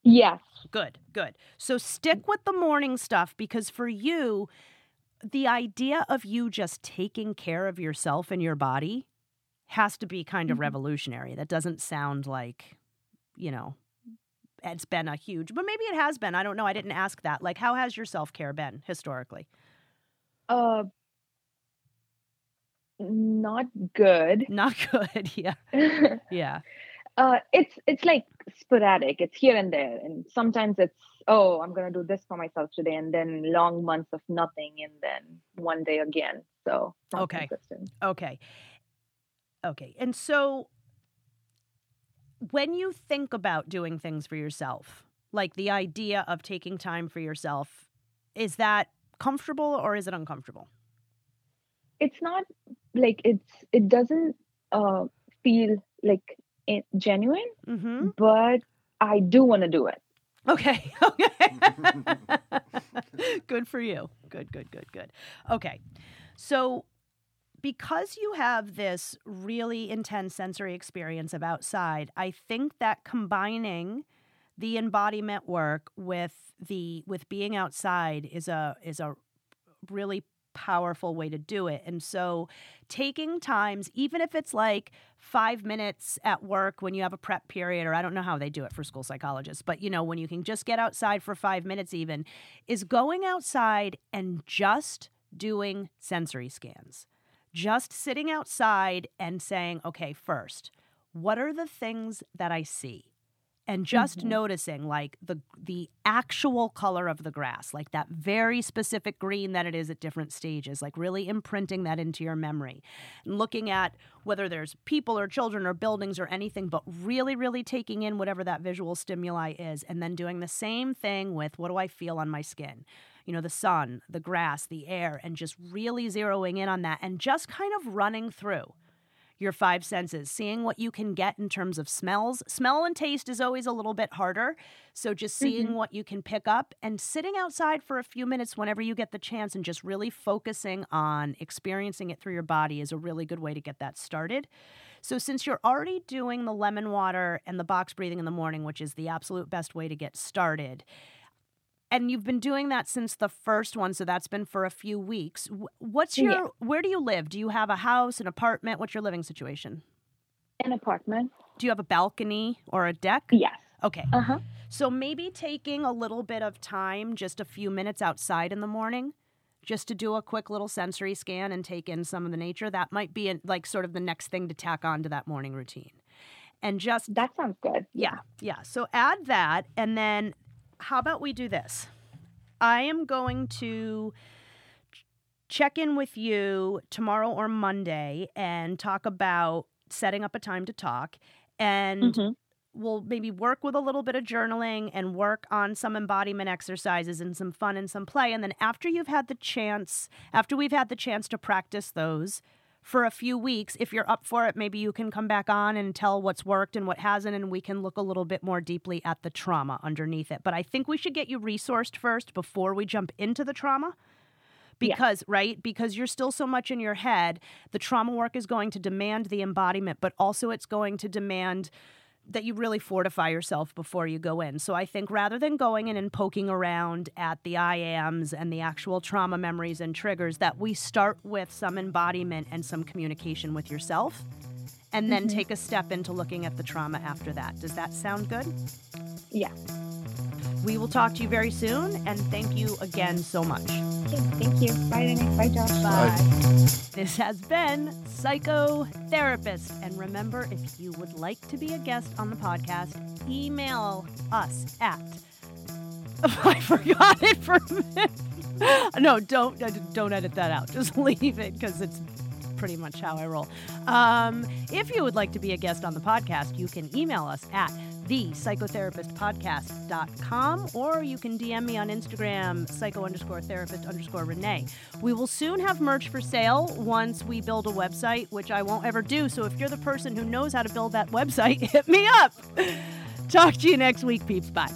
Yes. Good, good. So stick with the morning stuff because for you, the idea of you just taking care of yourself and your body has to be kind of Mhm. revolutionary. That doesn't sound like, you know, it's been a huge, but maybe it has been. I don't know. I didn't ask that. Like, how has your self care been historically? Uh not good. Not good. Yeah. Yeah. Uh it's it's like sporadic. It's here and there. And sometimes it's oh, I'm gonna do this for myself today, and then long months of nothing and then one day again. So Okay. consistent. Okay. Okay. And so when you think about doing things for yourself, like the idea of taking time for yourself, is that comfortable or is it uncomfortable? It's not like it's it doesn't uh, feel like it genuine, Mm-hmm. but I do want to do it. Okay. Okay. good for you. Good, good, good, good. Okay. So, because you have this really intense sensory experience of outside, I think that combining the embodiment work with the with being outside is a is a really powerful way to do it. And so taking times, even if it's like five minutes at work when you have a prep period, or I don't know how they do it for school psychologists, but you know, when you can just get outside for five minutes, even, is going outside and just doing sensory scans. Just sitting outside and saying, okay, first, what are the things that I see? And just Mhm. noticing like the the actual color of the grass like that very specific green that it is at different stages like really imprinting that into your memory. And looking at whether there's people or children or buildings or anything but really really taking in whatever that visual stimuli is and then doing the same thing with what do I feel on my skin? You know the sun the grass the air and just really zeroing in on that and just kind of running through your five senses, seeing what you can get in terms of smells. Smell and taste is always a little bit harder. So just seeing Mhm. what you can pick up and sitting outside for a few minutes whenever you get the chance and just really focusing on experiencing it through your body is a really good way to get that started. So since you're already doing the lemon water and the box breathing in the morning, which is the absolute best way to get started, and you've been doing that since the first one so that's been for a few weeks what's your Yeah. where do you live do you have a house an apartment what's your living situation An apartment? do you have a balcony or a deck Yes. okay Uh huh. so maybe taking a little bit of time just a few minutes outside in the morning just to do a quick little sensory scan and take in some of the nature that might be like sort of the next thing to tack on to that morning routine and just That sounds good. yeah, yeah. So add that, and then how about we do this? I am going to check in with you tomorrow or Monday and talk about setting up a time to talk. And Mhm. we'll maybe work with a little bit of journaling and work on some embodiment exercises and some fun and some play. And then after you've had the chance, after we've had the chance to practice those for a few weeks, if you're up for it, maybe you can come back on and tell what's worked and what hasn't, and we can look a little bit more deeply at the trauma underneath it. But I think we should get you resourced first before we jump into the trauma. Yeah. Because, right? Because you're still so much in your head. The trauma work is going to demand the embodiment, but also it's going to demand that you really fortify yourself before you go in. So I think rather than going in and poking around at the I ams and the actual trauma memories and triggers, that we start with some embodiment and some communication with yourself. And then Mhm. take a step into looking at the trauma after that. Does that sound good? Yeah. We will talk to you very soon, and thank you again so much. Okay, thank you. Bye, Renee. Bye, Josh. Bye. This has been Psychotherapist. And remember, if you would like to be a guest on the podcast, email us at. I forgot it for a minute. No, don't don't edit that out. Just leave it because it's pretty much how I roll. Um, if you would like to be a guest on the podcast, you can email us at thepsychotherapistpodcast.com or you can DM me on Instagram, psycho underscore therapist underscore Renee. We will soon have merch for sale once we build a website, which I won't ever do. So if you're the person who knows how to build that website, hit me up. Talk to you next week, peeps. Bye.